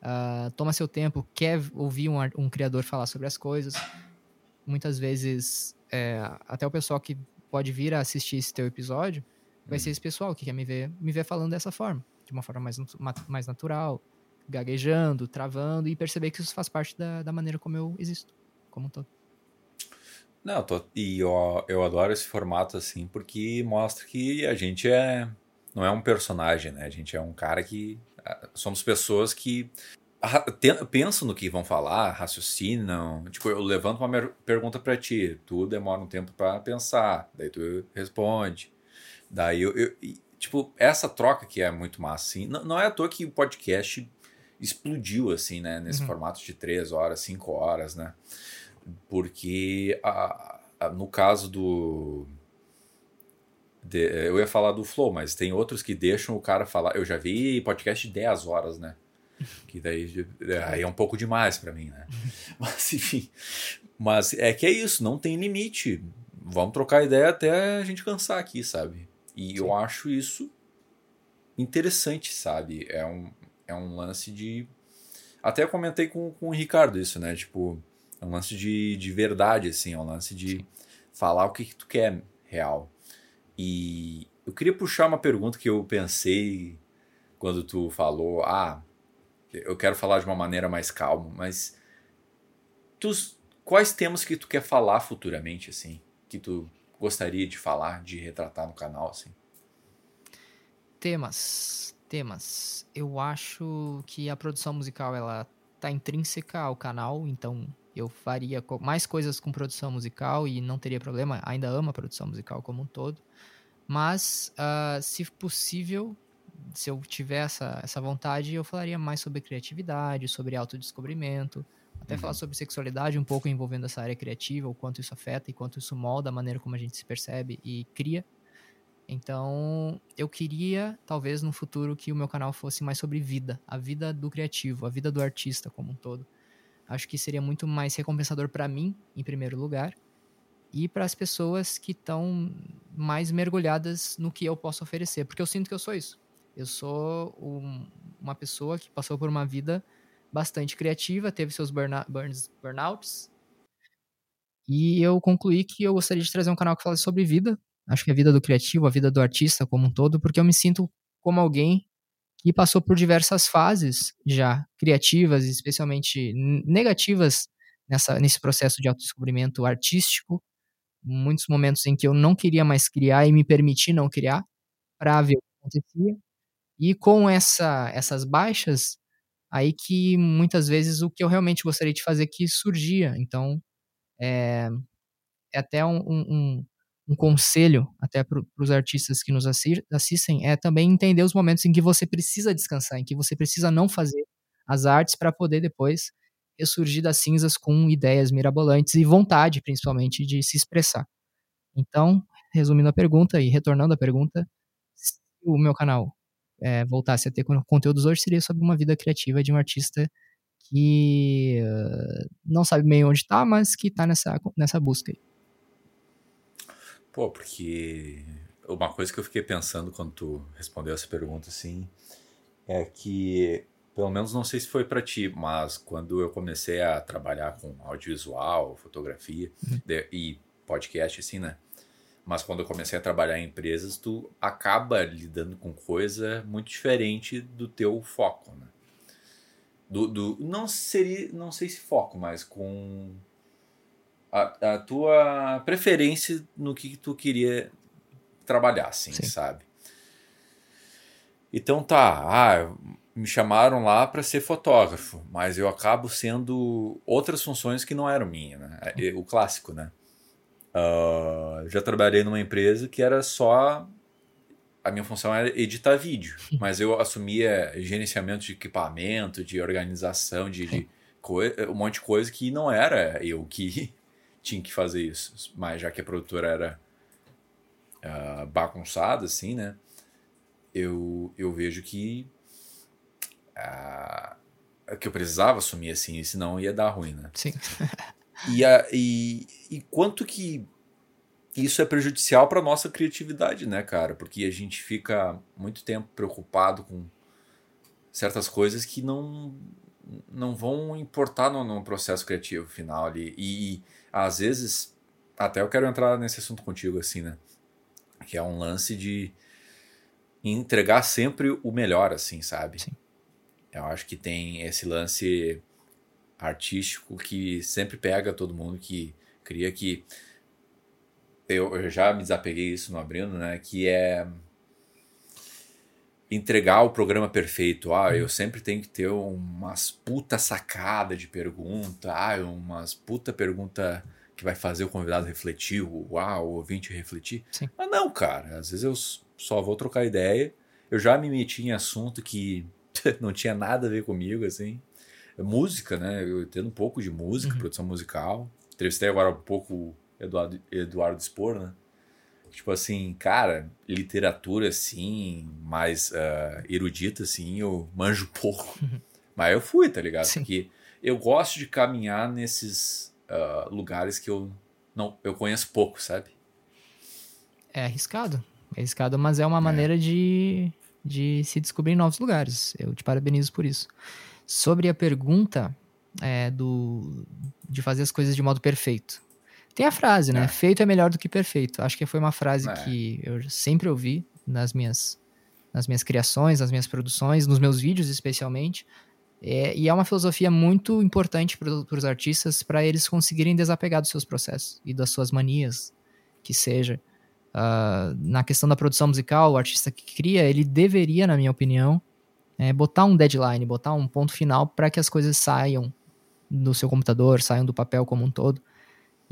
uh, toma seu tempo, quer ouvir um, um, criador falar sobre as coisas. Muitas vezes, é, até o pessoal que pode vir a assistir esse teu episódio, vai uhum. ser esse pessoal que quer me ver, me ver falando dessa forma, de uma forma mais, mais natural, gaguejando, travando e perceber que isso faz parte da, da maneira como eu existo, como um todo. Não, tô, e eu, eu adoro esse formato assim porque mostra que a gente é não é um personagem, né? A gente é um cara que somos pessoas que pensam no que vão falar, raciocinam. Tipo, eu levanto uma pergunta para ti, tu demora um tempo para pensar, daí tu responde. Daí eu, eu, tipo, essa troca que é muito massa, assim. Não, não é à toa que o podcast explodiu, assim, né? Nesse uhum. formato de três horas, cinco horas, né? Porque a, a, no caso do. De, eu ia falar do Flow, mas tem outros que deixam o cara falar. Eu já vi podcast de 10 horas, né? <laughs> Que daí aí é um pouco demais para mim, né? <laughs> Mas enfim. Mas é que é isso, não tem limite. Vamos trocar ideia até a gente cansar aqui, sabe? E Sim. eu acho isso interessante, sabe? É um, é um lance de. Até comentei com, com o Ricardo isso, né? Tipo, é um lance de, de verdade, assim, é um lance de Sim. falar o que, que tu quer real. E eu queria puxar uma pergunta que eu pensei quando tu falou, ah, eu quero falar de uma maneira mais calma, mas tu, quais temas que tu quer falar futuramente, assim, que tu gostaria de falar, de retratar no canal, assim? Temas, temas. Eu acho que a produção musical ela tá intrínseca ao canal, então eu faria mais coisas com produção musical e não teria problema. Ainda amo a produção musical como um todo, mas uh, se possível, se eu tiver essa, essa vontade, eu falaria mais sobre criatividade, sobre autodescobrimento, até uhum. falar sobre sexualidade um pouco envolvendo essa área criativa, o quanto isso afeta e quanto isso molda a maneira como a gente se percebe e cria. Então, eu queria, talvez no futuro, que o meu canal fosse mais sobre vida, a vida do criativo, a vida do artista como um todo. Acho que seria muito mais recompensador para mim, em primeiro lugar, e para as pessoas que estão mais mergulhadas no que eu posso oferecer, porque eu sinto que eu sou isso. Eu sou um, uma pessoa que passou por uma vida bastante criativa, teve seus burns, burnouts. E eu concluí que eu gostaria de trazer um canal que falasse sobre vida. Acho que a vida do criativo, a vida do artista como um todo, porque eu me sinto como alguém que passou por diversas fases já criativas, especialmente negativas nessa, nesse processo de autodescobrimento artístico. Muitos momentos em que eu não queria mais criar e me permiti não criar para ver o que acontecia. E com essa, essas baixas, aí que muitas vezes o que eu realmente gostaria de fazer que surgia. Então, é, é até um, um, um, conselho até para os artistas que nos assistem, é também entender os momentos em que você precisa descansar, em que você precisa não fazer as artes para poder depois ressurgir das cinzas com ideias mirabolantes e vontade, principalmente, de se expressar. Então, resumindo a pergunta e retornando à pergunta, se o meu canal é, voltasse a ter conteúdos hoje seria sobre uma vida criativa de um artista que uh, não sabe bem onde está, mas que está nessa, nessa busca aí. Pô, porque uma coisa que eu fiquei pensando quando tu respondeu essa pergunta, assim, é que, pelo menos não sei se foi para ti, mas quando eu comecei a trabalhar com audiovisual, fotografia uhum. de, e podcast, assim, né? Mas quando eu comecei a trabalhar em empresas, tu acaba lidando com coisa muito diferente do teu foco, né? Do, do, não seria, não sei se foco, mas com a, a tua preferência no que tu queria trabalhar, assim, Sim. sabe? Então tá, ah, me chamaram lá para ser fotógrafo, mas eu acabo sendo outras funções que não eram minhas, né? É, o clássico, né? Uh, já trabalhei numa empresa que era só. A minha função era editar vídeo, mas eu assumia gerenciamento de equipamento, de organização, de, de um monte de coisa que não era eu que tinha que fazer isso. Mas já que a produtora era uh, bagunçada, assim, né? Eu, eu vejo que. Uh, que eu precisava assumir assim, senão ia dar ruim, né? Sim. <laughs> E, a, e, e quanto que isso é prejudicial para nossa criatividade, né, cara? Porque a gente fica muito tempo preocupado com certas coisas que não não vão importar no, no processo criativo final ali. E, e, às vezes, até eu quero entrar nesse assunto contigo, assim, né? Que é um lance de entregar sempre o melhor, assim, sabe? Sim. Eu acho que tem esse lance artístico que sempre pega todo mundo que cria que eu, eu já me desapeguei isso no abrindo, né? Que é entregar o programa perfeito. Ah, eu sempre tenho que ter umas puta sacada de pergunta, ah, umas puta pergunta que vai fazer o convidado refletir, uau, o ouvinte refletir. Sim. Mas não, cara, às vezes eu só vou trocar ideia. Eu já me meti em assunto que <laughs> não tinha nada a ver comigo, assim música, né? Eu entendo um pouco de música, uhum. produção musical. Entrevistei agora um pouco o Eduardo, Eduardo Spor, né? Tipo assim, cara, literatura assim, mais uh, erudita assim, eu manjo <laughs> pouco. Mas eu fui, tá ligado? Sim. Porque eu gosto de caminhar nesses uh, lugares que eu não eu conheço pouco, sabe? É arriscado. É arriscado, mas é uma é. maneira de de se descobrir em novos lugares. Eu te parabenizo por isso. Sobre a pergunta é, do, de fazer as coisas de modo perfeito. Tem a frase, né? É. Feito é melhor do que perfeito. Acho que foi uma frase é. que eu sempre ouvi nas minhas, nas minhas criações, nas minhas produções, nos meus vídeos especialmente. É, e é uma filosofia muito importante para os artistas para eles conseguirem desapegar dos seus processos e das suas manias, que seja. Uh, na questão da produção musical, o artista que cria, ele deveria, na minha opinião, é, botar um deadline, botar um ponto final para que as coisas saiam do seu computador, saiam do papel como um todo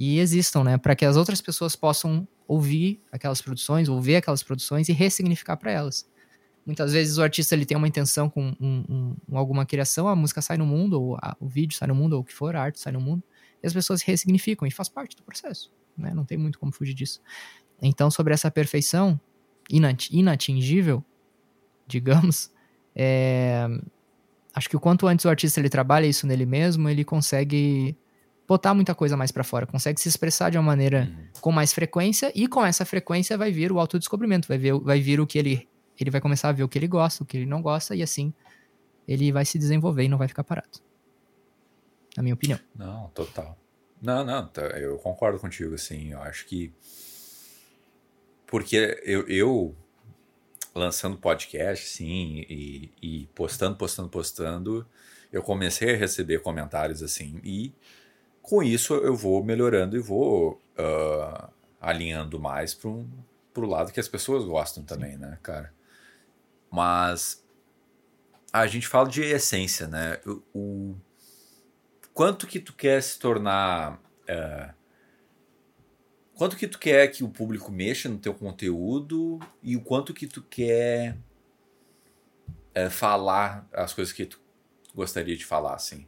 e existam, né, para que as outras pessoas possam ouvir aquelas produções, ou ver aquelas produções e ressignificar para elas. Muitas vezes o artista ele tem uma intenção com um, um, alguma criação, a música sai no mundo, ou a, o vídeo sai no mundo, ou o que for, a arte sai no mundo, e as pessoas ressignificam, e faz parte do processo. Né? Não tem muito como fugir disso. Então, sobre essa perfeição inatingível, digamos, é, acho que o quanto antes o artista ele trabalha isso nele mesmo, ele consegue botar muita coisa mais para fora, consegue se expressar de uma maneira uhum. com mais frequência e com essa frequência vai vir o autodescobrimento, vai, ver, vai vir o que ele ele vai começar a ver o que ele gosta, o que ele não gosta, e assim ele vai se desenvolver e não vai ficar parado. Na minha opinião. Não, total. Não, não, tá, eu concordo contigo, assim, eu acho que. Porque eu, eu lançando podcast, sim, e, e postando, postando, postando, eu comecei a receber comentários assim, e com isso eu vou melhorando e vou uh, alinhando mais para o lado que as pessoas gostam também, sim. né, cara? Mas a gente fala de essência, né? O, o quanto que tu quer se tornar. Uh, quanto que tu quer que o público mexa no teu conteúdo e o quanto que tu quer uh, falar as coisas que tu gostaria de falar, assim.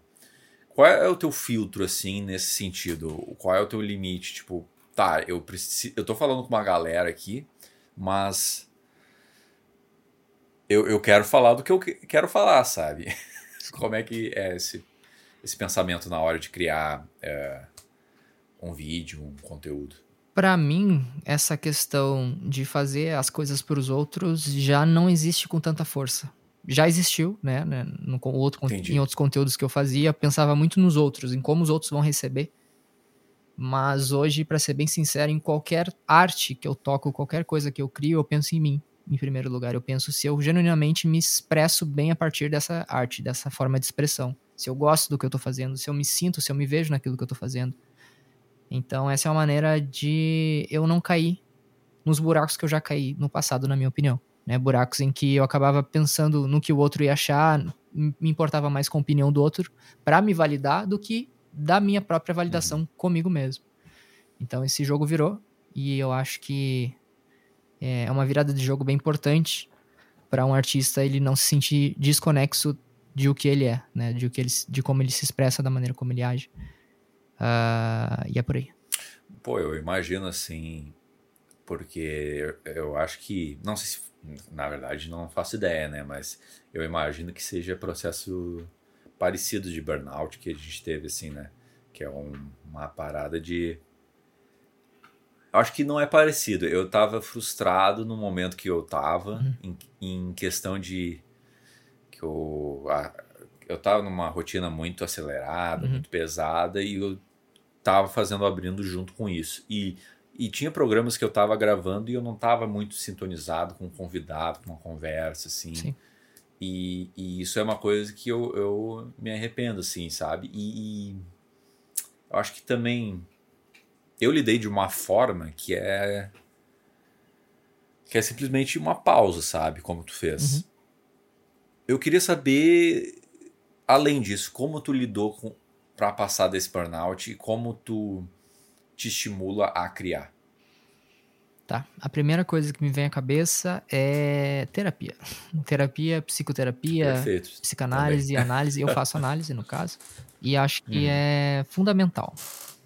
Qual é o teu filtro, assim, nesse sentido? Qual é o teu limite? Tipo, tá, eu preciso. Eu tô falando com uma galera aqui, mas eu, eu quero falar do que eu quero falar, sabe? <laughs> Como é que é esse, esse pensamento na hora de criar é, um vídeo, um conteúdo? Para mim, essa questão de fazer as coisas para os outros já não existe com tanta força. Já existiu, né? né no, outro, em outros conteúdos que eu fazia, pensava muito nos outros, em como os outros vão receber. Mas hoje, para ser bem sincero, em qualquer arte que eu toco, qualquer coisa que eu crio, eu penso em mim em primeiro lugar. Eu penso se eu genuinamente me expresso bem a partir dessa arte, dessa forma de expressão. Se eu gosto do que eu estou fazendo, se eu me sinto, se eu me vejo naquilo que eu estou fazendo. Então, essa é uma maneira de eu não cair nos buracos que eu já caí no passado, na minha opinião. Né? Buracos em que eu acabava pensando no que o outro ia achar, me importava mais com a opinião do outro para me validar do que da minha própria validação uhum. comigo mesmo. Então, esse jogo virou e eu acho que é uma virada de jogo bem importante para um artista ele não se sentir desconexo de o que ele é, né? De, o que ele, de como ele se expressa, da maneira como ele age. Uh, e é por aí. Pô, eu imagino assim, porque eu acho que, não sei se, na verdade, não faço ideia, né? Mas eu imagino que seja processo parecido de burnout que a gente teve, assim, né? Que é um, uma parada de Acho que não é parecido. Eu tava frustrado no momento que eu tava, uhum. em, em, questão de. que eu. A, eu tava numa rotina muito acelerada, uhum. muito pesada, e eu tava fazendo abrindo junto com isso. E, e tinha programas que eu tava gravando e eu não tava muito sintonizado com um convidado, com uma conversa, assim. Sim. E, e isso é uma coisa que eu, eu me arrependo, assim, sabe? E, e eu acho que também eu lidei de uma forma que é que é simplesmente uma pausa, sabe, como tu fez. Uhum. Eu queria saber além disso, como tu lidou com para passar desse burnout e como tu te estimula a criar. Tá. A primeira coisa que me vem à cabeça é terapia. <laughs> Terapia, psicoterapia, Perfeito. psicanálise, Também. análise. Eu <laughs> faço análise, no caso. E acho que uhum. é fundamental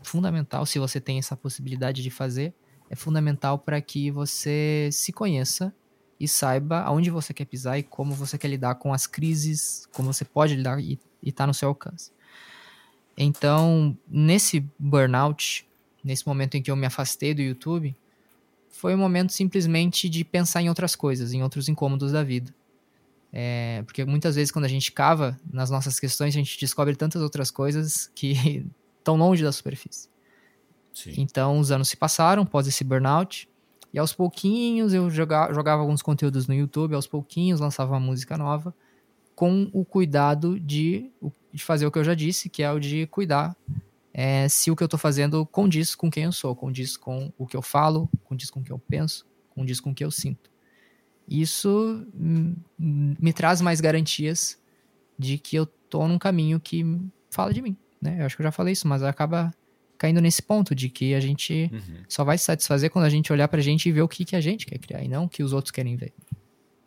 fundamental, se você tem essa possibilidade de fazer, é fundamental para que você se conheça e saiba aonde você quer pisar e como você quer lidar com as crises, como você pode lidar e está no seu alcance. Então, nesse burnout, nesse momento em que eu me afastei do YouTube, foi um momento simplesmente de pensar em outras coisas, em outros incômodos da vida. É, porque muitas vezes quando a gente cava nas nossas questões, a gente descobre tantas outras coisas que <laughs> estão longe da superfície. Sim. Então, os anos se passaram após esse burnout. E aos pouquinhos eu jogava, jogava alguns conteúdos no YouTube, aos pouquinhos lançava uma música nova, com o cuidado de, de fazer o que eu já disse, que é o de cuidar é, se o que eu estou fazendo condiz com quem eu sou, condiz com o que eu falo, condiz com o que eu penso, condiz com o que eu sinto. Isso me traz mais garantias de que eu estou num caminho que fala de mim. Né? Eu acho que eu já falei isso, mas acaba caindo nesse ponto de que a gente uhum. só vai se satisfazer quando a gente olhar pra gente e ver o que, que a gente quer criar e não o que os outros querem ver.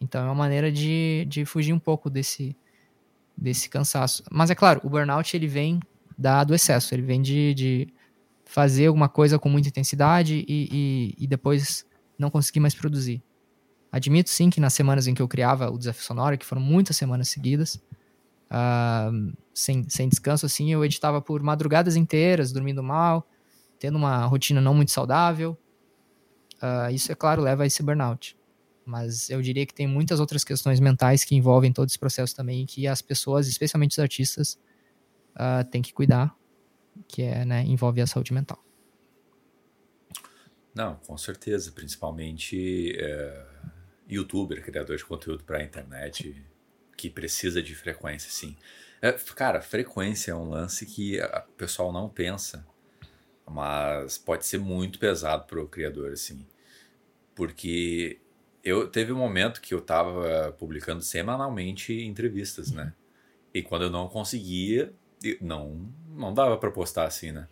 Então é uma maneira de, de fugir um pouco desse, desse cansaço. Mas é claro, o burnout ele vem da, do excesso, ele vem de, de fazer alguma coisa com muita intensidade e, e, e depois não conseguir mais produzir. Admito sim que nas semanas em que eu criava o Desafio Sonora, que foram muitas semanas seguidas, uh, sem, sem descanso, assim, eu editava por madrugadas inteiras, dormindo mal, tendo uma rotina não muito saudável. Uh, isso, é claro, leva a esse burnout. Mas eu diria que tem muitas outras questões mentais que envolvem todo esse processo também, que as pessoas, especialmente os artistas, uh, têm que cuidar, que é, né, envolve a saúde mental. Não, com certeza, principalmente é, youtuber, criador de conteúdo para a internet, que precisa de frequência, sim. É, cara, frequência é um lance que o pessoal não pensa, mas pode ser muito pesado para o criador, assim. Porque eu teve um momento que eu estava publicando semanalmente entrevistas, né? E quando eu não conseguia, não, não dava para postar assim, né?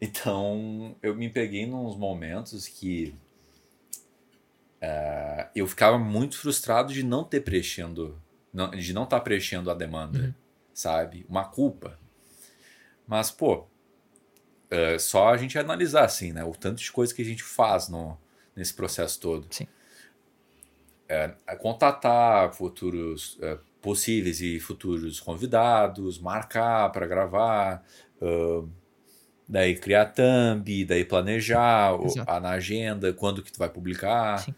Então eu me peguei nos momentos que uh, eu ficava muito frustrado de não ter preenchendo não, de não estar tá preenchendo a demanda, uhum. sabe? Uma culpa. Mas, pô, é só a gente analisar, assim, né? O tanto de coisa que a gente faz no, nesse processo todo. Sim. É contatar futuros possíveis e futuros convidados, marcar para gravar, uh, daí criar thumb, daí planejar a, na agenda, quando que tu vai publicar. Sim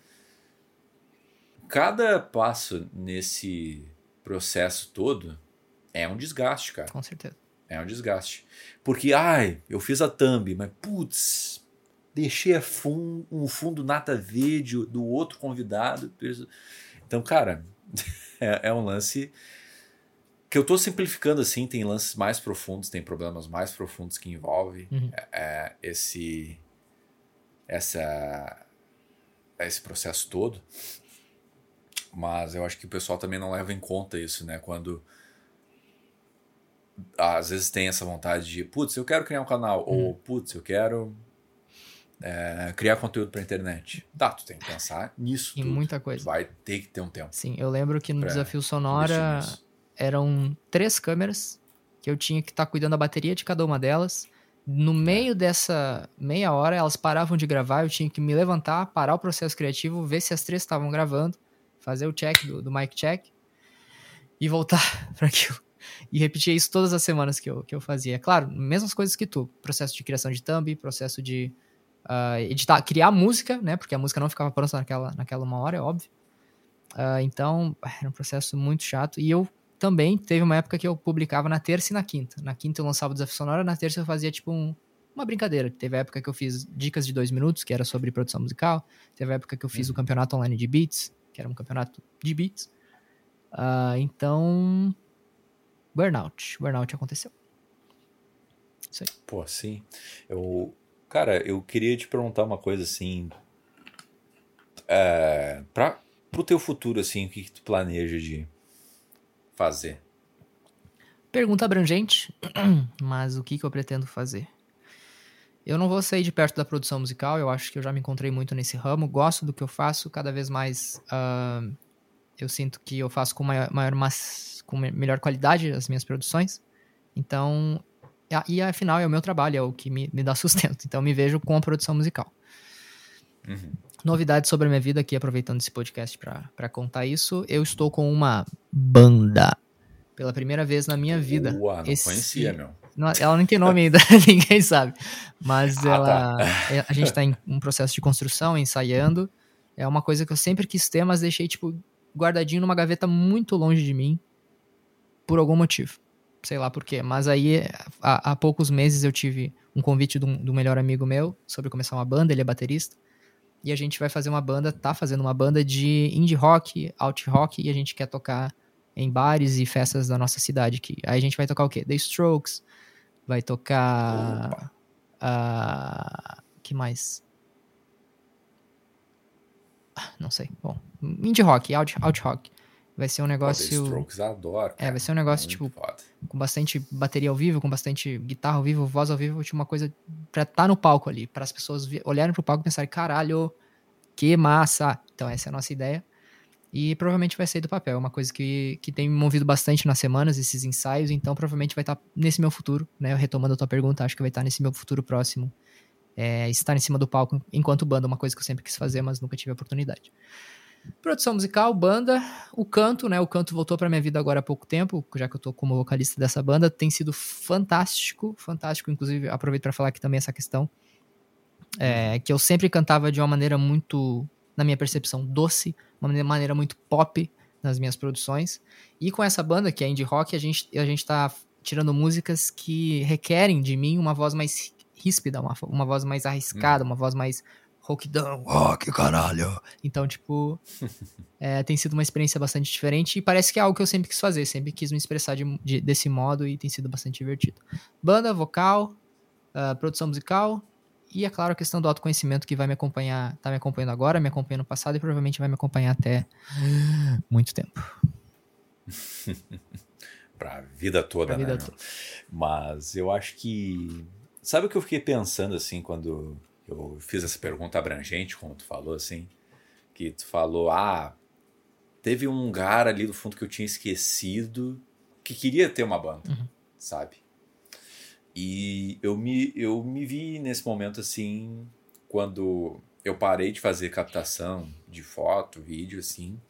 cada passo nesse processo todo é um desgaste, cara. Com certeza. É um desgaste. Porque, ai, eu fiz a thumb, mas putz, deixei fun um fundo nata verde do outro convidado. Então, cara, <laughs> é, é, um lance que eu tô simplificando assim. Tem lances mais profundos, tem problemas mais profundos que envolvem uhum. é, é, esse, essa, esse processo todo. Mas eu acho que o pessoal também não leva em conta isso, né? Quando às vezes tem essa vontade de, putz, eu quero criar um canal, hum. ou putz, eu quero é, criar conteúdo para internet. Tá, tu tem que pensar nisso. Em tudo. muita coisa. vai ter que ter um tempo. Sim, eu lembro que no Desafio Sonora eram três câmeras que eu tinha que estar tá cuidando da bateria de cada uma delas. No meio dessa meia hora, elas paravam de gravar, eu tinha que me levantar, parar o processo criativo, ver se as três estavam gravando fazer o check do, do mic check e voltar <laughs> para aquilo. E repetir isso todas as semanas que eu, que eu fazia. É claro, mesmas coisas que tu. Processo de criação de thumb, processo de uh, editar, criar música, né? Porque a música não ficava pronta naquela, naquela uma hora, é óbvio. Uh, então, era um processo muito chato. E eu também teve uma época que eu publicava na terça e na quinta. Na quinta eu lançava o Desafio Sonora, na terça eu fazia tipo um, uma brincadeira. Teve a época que eu fiz dicas de dois minutos, que era sobre produção musical. Teve a época que eu fiz uhum. o campeonato online de beats que era um campeonato de beats. Uh, então, burnout. Burnout aconteceu. Isso aí. Pô, sim. Eu, cara, eu queria te perguntar uma coisa assim. É, para pro teu futuro, assim, o que, que tu planeja de fazer? Pergunta abrangente, <clears throat> mas o que, que eu pretendo fazer? Eu não vou sair de perto da produção musical, eu acho que eu já me encontrei muito nesse ramo, gosto do que eu faço, cada vez mais uh, eu sinto que eu faço com maior, maior com melhor qualidade as minhas produções. Então, e afinal é o meu trabalho, é o que me, me dá sustento. Então, me vejo com a produção musical. Uhum. Novidades sobre a minha vida aqui, aproveitando esse podcast para contar isso. Eu estou com uma banda. Pela primeira vez na minha vida. Uau, não esse, conhecia, meu. Não, ela não tem nome ainda, <laughs> ninguém sabe. Mas ah, ela, tá. É, a gente está em um processo de construção, ensaiando. É uma coisa que eu sempre quis ter, mas deixei, tipo, guardadinho numa gaveta muito longe de mim, por algum motivo. Sei lá por quê. Mas aí, há, há poucos meses, eu tive um convite do, do melhor amigo meu sobre começar uma banda, ele é baterista. E a gente vai fazer uma banda, tá fazendo uma banda de indie rock, alt rock, e a gente quer tocar em bares e festas da nossa cidade aqui. Aí a gente vai tocar o quê? The Strokes, vai tocar. Uh, que mais? Ah, não sei. Bom, indie rock, alt, alt rock. Vai ser um negócio. The Strokes adoro. Cara. É, vai ser um negócio, Muito tipo, foda. com bastante bateria ao vivo, com bastante guitarra ao vivo, voz ao vivo, tipo, uma coisa pra estar tá no palco ali, para as pessoas olharem pro palco e pensarem, caralho, que massa! Então, essa é a nossa ideia. E provavelmente vai sair do papel. É uma coisa que, que tem me movido bastante nas semanas, esses ensaios, então provavelmente vai estar tá nesse meu futuro, né? Retomando a tua pergunta, acho que vai estar tá nesse meu futuro próximo. É, estar em cima do palco enquanto banda, uma coisa que eu sempre quis fazer, mas nunca tive a oportunidade. Produção musical, banda, o canto, né? O canto voltou para minha vida agora há pouco tempo, já que eu tô como vocalista dessa banda, tem sido fantástico, fantástico. Inclusive, aproveito para falar aqui também essa questão, é, que eu sempre cantava de uma maneira muito, na minha percepção, doce, uma maneira muito pop nas minhas produções. E com essa banda, que é indie rock, a gente, a gente tá tirando músicas que requerem de mim uma voz mais ríspida, uma, uma voz mais arriscada, hum. uma voz mais rockdown, rock, caralho. Então, tipo, <laughs> é, tem sido uma experiência bastante diferente e parece que é algo que eu sempre quis fazer, sempre quis me expressar de, de, desse modo e tem sido bastante divertido. Banda, vocal, uh, produção musical, e, é claro, a questão do autoconhecimento que vai me acompanhar, tá me acompanhando agora, me acompanha no passado e provavelmente vai me acompanhar até <gasps> muito tempo. <laughs> pra vida toda, pra né? Vida toda. Mas eu acho que. Sabe o que eu fiquei pensando assim quando eu fiz essa pergunta abrangente, como tu falou, assim? Que tu falou, ah, teve um lugar ali do fundo que eu tinha esquecido que queria ter uma banda, uhum. sabe? E eu me, eu me vi nesse momento assim, quando eu parei de fazer captação de foto, vídeo, assim.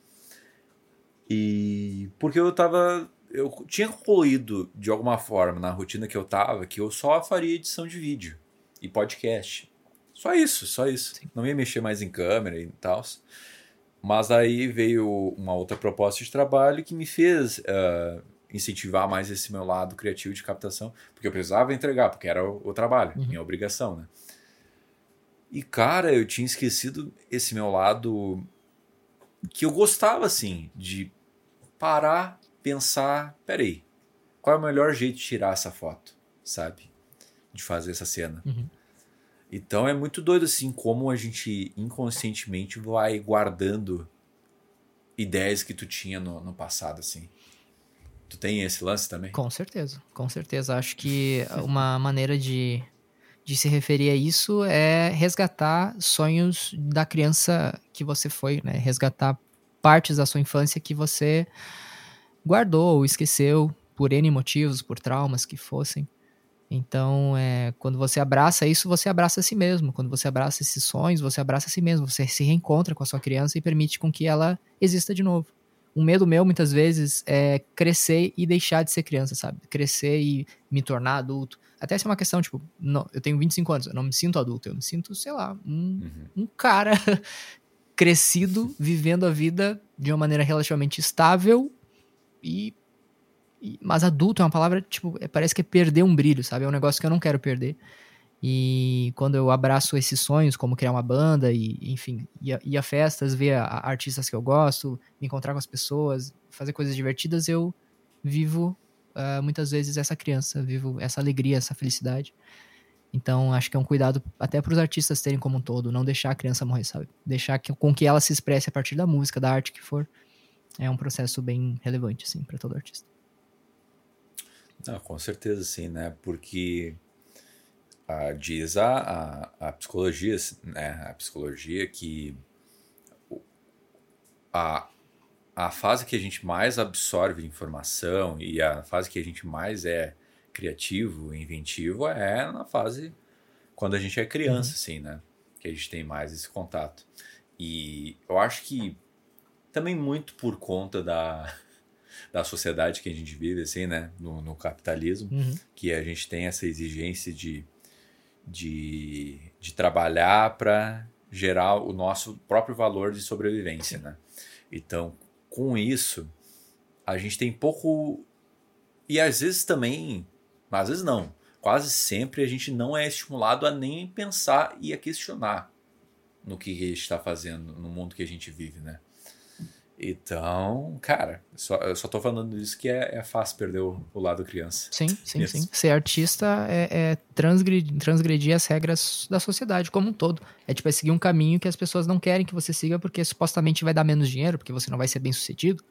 E porque eu tava. Eu tinha ruído de alguma forma na rotina que eu tava, que eu só faria edição de vídeo e podcast. Só isso, só isso. Sim. Não ia mexer mais em câmera e tal. Mas aí veio uma outra proposta de trabalho que me fez uh, incentivar mais esse meu lado criativo de captação, porque eu precisava entregar, porque era o, o trabalho, uhum. minha obrigação, né? E cara, eu tinha esquecido esse meu lado que eu gostava assim de parar, pensar, peraí, qual é o melhor jeito de tirar essa foto, sabe? De fazer essa cena. Uhum. Então é muito doido assim como a gente inconscientemente vai guardando ideias que tu tinha no, no passado assim. Tu tem esse lance também? Com certeza, com certeza. Acho que uma <laughs> maneira de, de se referir a isso é resgatar sonhos da criança que você foi, né? Resgatar partes da sua infância que você guardou ou esqueceu por N motivos, por traumas que fossem. Então, é, quando você abraça isso, você abraça a si mesmo. Quando você abraça esses sonhos, você abraça a si mesmo. Você se reencontra com a sua criança e permite com que ela exista de novo um medo meu, muitas vezes, é crescer e deixar de ser criança, sabe? Crescer e me tornar adulto. Até se é uma questão, tipo, não, eu tenho 25 anos, eu não me sinto adulto, eu me sinto, sei lá, um, uhum. um cara <laughs> crescido, vivendo a vida de uma maneira relativamente estável e, e. mas adulto é uma palavra, tipo, é, parece que é perder um brilho, sabe? É um negócio que eu não quero perder. E quando eu abraço esses sonhos, como criar uma banda, e enfim, ir a, ir a festas, ver a, a artistas que eu gosto, me encontrar com as pessoas, fazer coisas divertidas, eu vivo uh, muitas vezes essa criança, vivo essa alegria, essa felicidade. Então, acho que é um cuidado até para os artistas terem como um todo, não deixar a criança morrer, sabe? Deixar que, com que ela se expresse a partir da música, da arte que for. É um processo bem relevante, assim, para todo artista. Não, com certeza, sim, né? Porque a, diz a, a, a, psicologia, né, a psicologia que a, a fase que a gente mais absorve informação e a fase que a gente mais é criativo, inventivo é na fase quando a gente é criança, uhum. assim, né? Que a gente tem mais esse contato. E eu acho que também muito por conta da, da sociedade que a gente vive, assim, né? No, no capitalismo, uhum. que a gente tem essa exigência de de, de trabalhar para gerar o nosso próprio valor de sobrevivência, né? Então, com isso, a gente tem pouco. E às vezes também. Mas às vezes não. Quase sempre a gente não é estimulado a nem pensar e a questionar no que a gente está fazendo, no mundo que a gente vive, né? Então, cara, só, eu só tô falando disso que é, é fácil perder o, o, lado criança. Sim, sim, Isso. sim. Ser artista é, é transgredir, transgredir, as regras da sociedade como um todo. É tipo, é seguir um caminho que as pessoas não querem que você siga porque supostamente vai dar menos dinheiro, porque você não vai ser bem sucedido.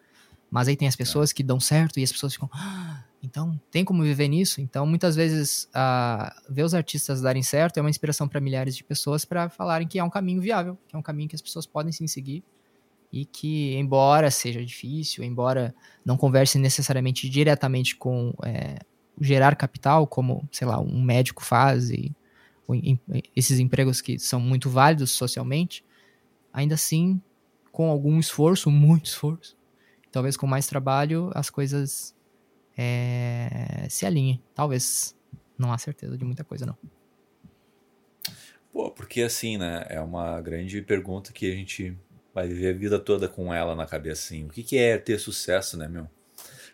Mas aí tem as é. pessoas é. que dão certo e as pessoas ficam. Ah, então, tem como viver nisso? Então, muitas vezes, uh, ver os artistas darem certo é uma inspiração para milhares de pessoas para falarem que é um caminho viável, que é um caminho que as pessoas podem sim seguir e que, embora seja difícil, embora não converse necessariamente diretamente com é, gerar capital, como, sei lá, um médico faz, e, em, esses empregos que são muito válidos socialmente, ainda assim, com algum esforço, muito esforço, talvez com mais trabalho, as coisas é, se alinhem. Talvez. Não há certeza de muita coisa, não. Pô, porque assim, né? É uma grande pergunta que a gente vai viver a vida toda com ela na cabeça, assim. O que, que é ter sucesso, né, meu?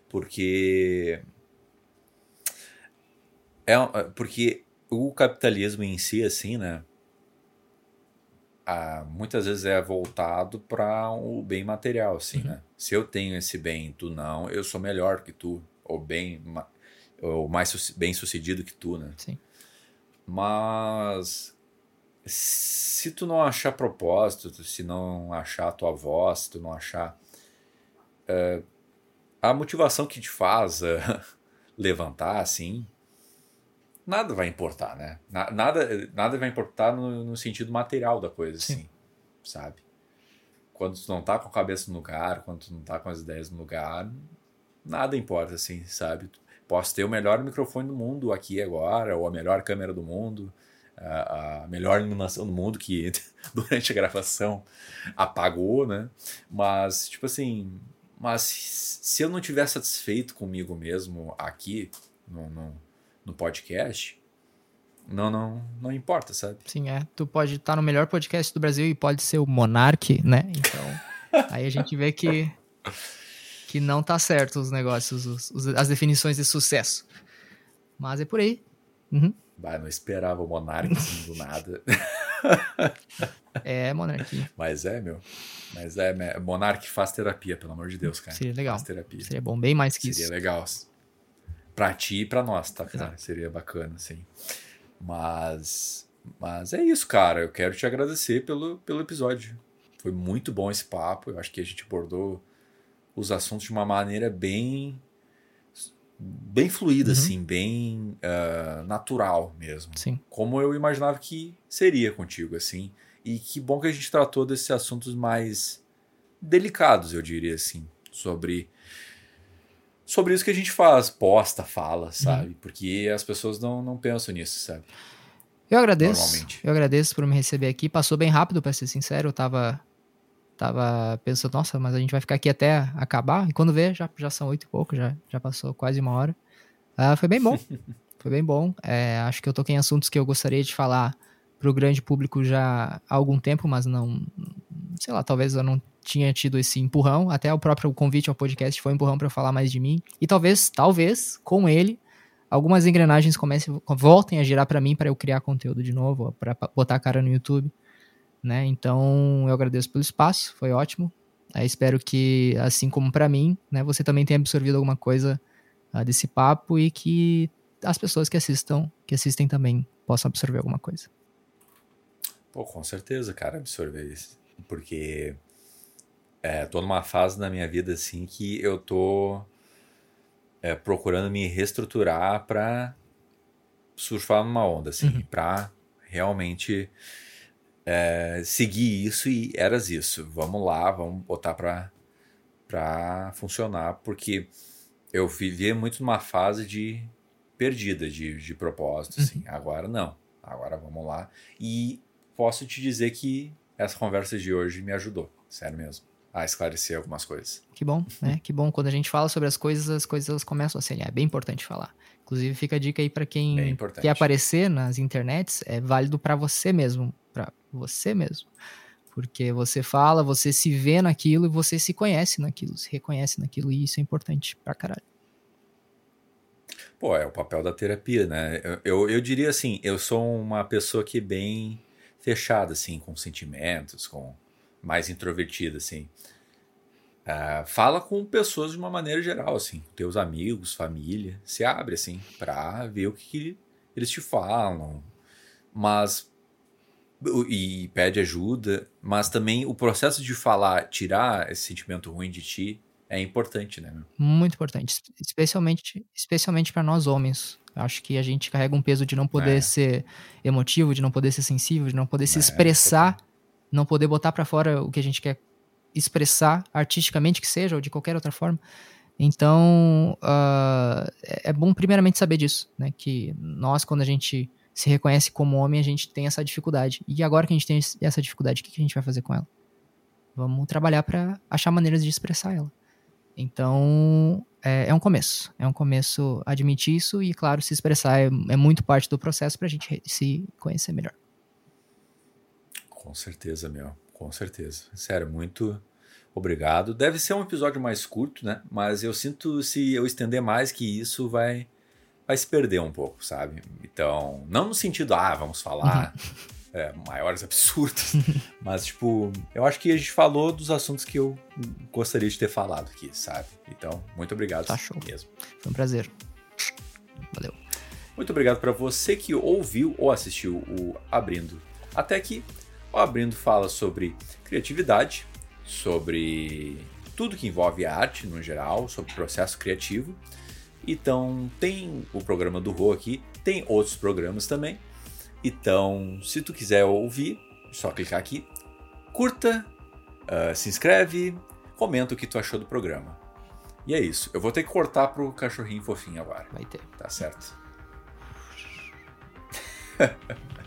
Porque. É, porque o capitalismo em si, assim, né? Ah, muitas vezes é voltado para o bem material, assim, uhum. né? Se eu tenho esse bem, tu não, eu sou melhor que tu, ou bem, ou mais bem sucedido que tu, né? Sim. Mas se tu não achar propósito, se não achar a tua voz, se tu não achar é, a motivação que te faz uh, <laughs> levantar, assim, nada vai importar, né? Nada, nada vai importar no, no sentido material da coisa, Sim. assim, sabe? Quando tu não tá com a cabeça no lugar, quando tu não tá com as ideias no lugar, nada importa, assim, sabe? Posso ter o melhor microfone do mundo aqui agora, ou a melhor câmera do mundo, a, a melhor iluminação do mundo que <laughs> durante a gravação apagou, né? Mas, tipo assim, mas se eu não tiver satisfeito comigo mesmo aqui no, no, no podcast, não, não, não importa, sabe? Sim, é. Tu pode estar no melhor podcast do Brasil e pode ser o Monark, né? Então, <laughs> aí a gente vê que, que não tá certo os negócios, os, os, as definições de sucesso. Mas é por aí. Uhum. Bah, não esperava o Monark assim do <laughs> nada. É, Monark. Mas é, meu. Mas é, Monark faz terapia, pelo amor de Deus, cara. Seria legal. Faz terapia. Seria bom, bem mais que Seria isso. Seria legal. Pra ti e pra nós, tá, cara? Exato. Seria bacana, sim. Mas. Mas é isso, cara. Eu quero te agradecer pelo, pelo episódio. Foi muito bom esse papo. Eu acho que a gente abordou os assuntos de uma maneira bem bem fluida, uhum. assim, bem uh, natural mesmo. Sim. Como eu imaginava que seria contigo, assim. E que bom que a gente tratou desses assuntos mais delicados, eu diria assim, sobre sobre isso que a gente faz, posta, fala, sabe? Uhum. Porque as pessoas não, não pensam nisso, sabe? Eu agradeço. Eu agradeço por me receber aqui. Passou bem rápido, para ser sincero. Eu tava tava pensando, nossa, mas a gente vai ficar aqui até acabar. E quando vê, já, já são oito e pouco, já, já passou quase uma hora. Uh, foi bem bom. <laughs> foi bem bom. É, acho que eu toquei em assuntos que eu gostaria de falar para o grande público já há algum tempo, mas não. Sei lá, talvez eu não tinha tido esse empurrão. Até o próprio convite ao podcast foi um empurrão para falar mais de mim. E talvez, talvez, com ele, algumas engrenagens comecem, voltem a girar para mim para eu criar conteúdo de novo, para botar a cara no YouTube né? Então eu agradeço pelo espaço, foi ótimo. Espero que, assim como para mim, né, você também tenha absorvido alguma coisa uh, desse papo e que as pessoas que assistam, que assistem também possam absorver alguma coisa. Pô, com certeza, cara, absorver isso. Porque é, tô numa fase da minha vida assim que eu tô é, procurando me reestruturar para surfar numa onda, assim, uhum. para realmente é, seguir isso e eras isso. Vamos lá, vamos botar para para funcionar, porque eu vivia muito numa fase de perdida de, de propósito, assim. Uhum. Agora não. Agora vamos lá. E posso te dizer que essa conversa de hoje me ajudou, sério mesmo, a esclarecer algumas coisas. Que bom, né? Que bom. Quando a gente fala sobre as coisas, as coisas elas começam a ser. É bem importante falar. Inclusive, fica a dica aí para quem quer aparecer nas internets, é válido para você mesmo, para você mesmo. Porque você fala, você se vê naquilo e você se conhece naquilo, se reconhece naquilo, e isso é importante pra caralho. Pô, é o papel da terapia, né? Eu, eu, eu diria assim, eu sou uma pessoa que é bem fechada, assim, com sentimentos, com mais introvertida, assim. Uh, fala com pessoas de uma maneira geral, assim, teus amigos, família, se abre, assim, pra ver o que, que eles te falam. Mas e pede ajuda, mas também o processo de falar, tirar esse sentimento ruim de ti é importante, né? Muito importante, especialmente especialmente para nós homens. Acho que a gente carrega um peso de não poder é. ser emotivo, de não poder ser sensível, de não poder se é, expressar, não poder botar para fora o que a gente quer expressar artisticamente que seja ou de qualquer outra forma. Então, uh, é bom primeiramente saber disso, né? Que nós, quando a gente se reconhece como homem, a gente tem essa dificuldade. E agora que a gente tem essa dificuldade, o que a gente vai fazer com ela? Vamos trabalhar para achar maneiras de expressar ela. Então, é, é, um começo. É um começo admitir isso e, claro, se expressar é, é muito parte do processo para a gente se conhecer melhor. Com certeza, meu. Com certeza. Sério, muito obrigado. Deve ser um episódio mais curto, né? Mas eu sinto se eu estender mais que isso vai vai se perder um pouco, sabe? Então, não no sentido, ah, vamos falar uhum. <laughs> é, maiores absurdos, <laughs> mas, tipo, eu acho que a gente falou dos assuntos que eu gostaria de ter falado aqui, sabe? Então, muito obrigado tá show. mesmo. Foi um prazer. Valeu. Muito obrigado para você que ouviu ou assistiu o Abrindo. Até aqui, o Abrindo fala sobre criatividade, sobre tudo que envolve arte no geral, sobre processo criativo então, tem o programa do Rô aqui, tem outros programas também. Então, se tu quiser ouvir, só clicar aqui, curta, uh, se inscreve, comenta o que tu achou do programa. E é isso. Eu vou ter que cortar pro cachorrinho fofinho agora. Vai ter. Tá certo. <laughs>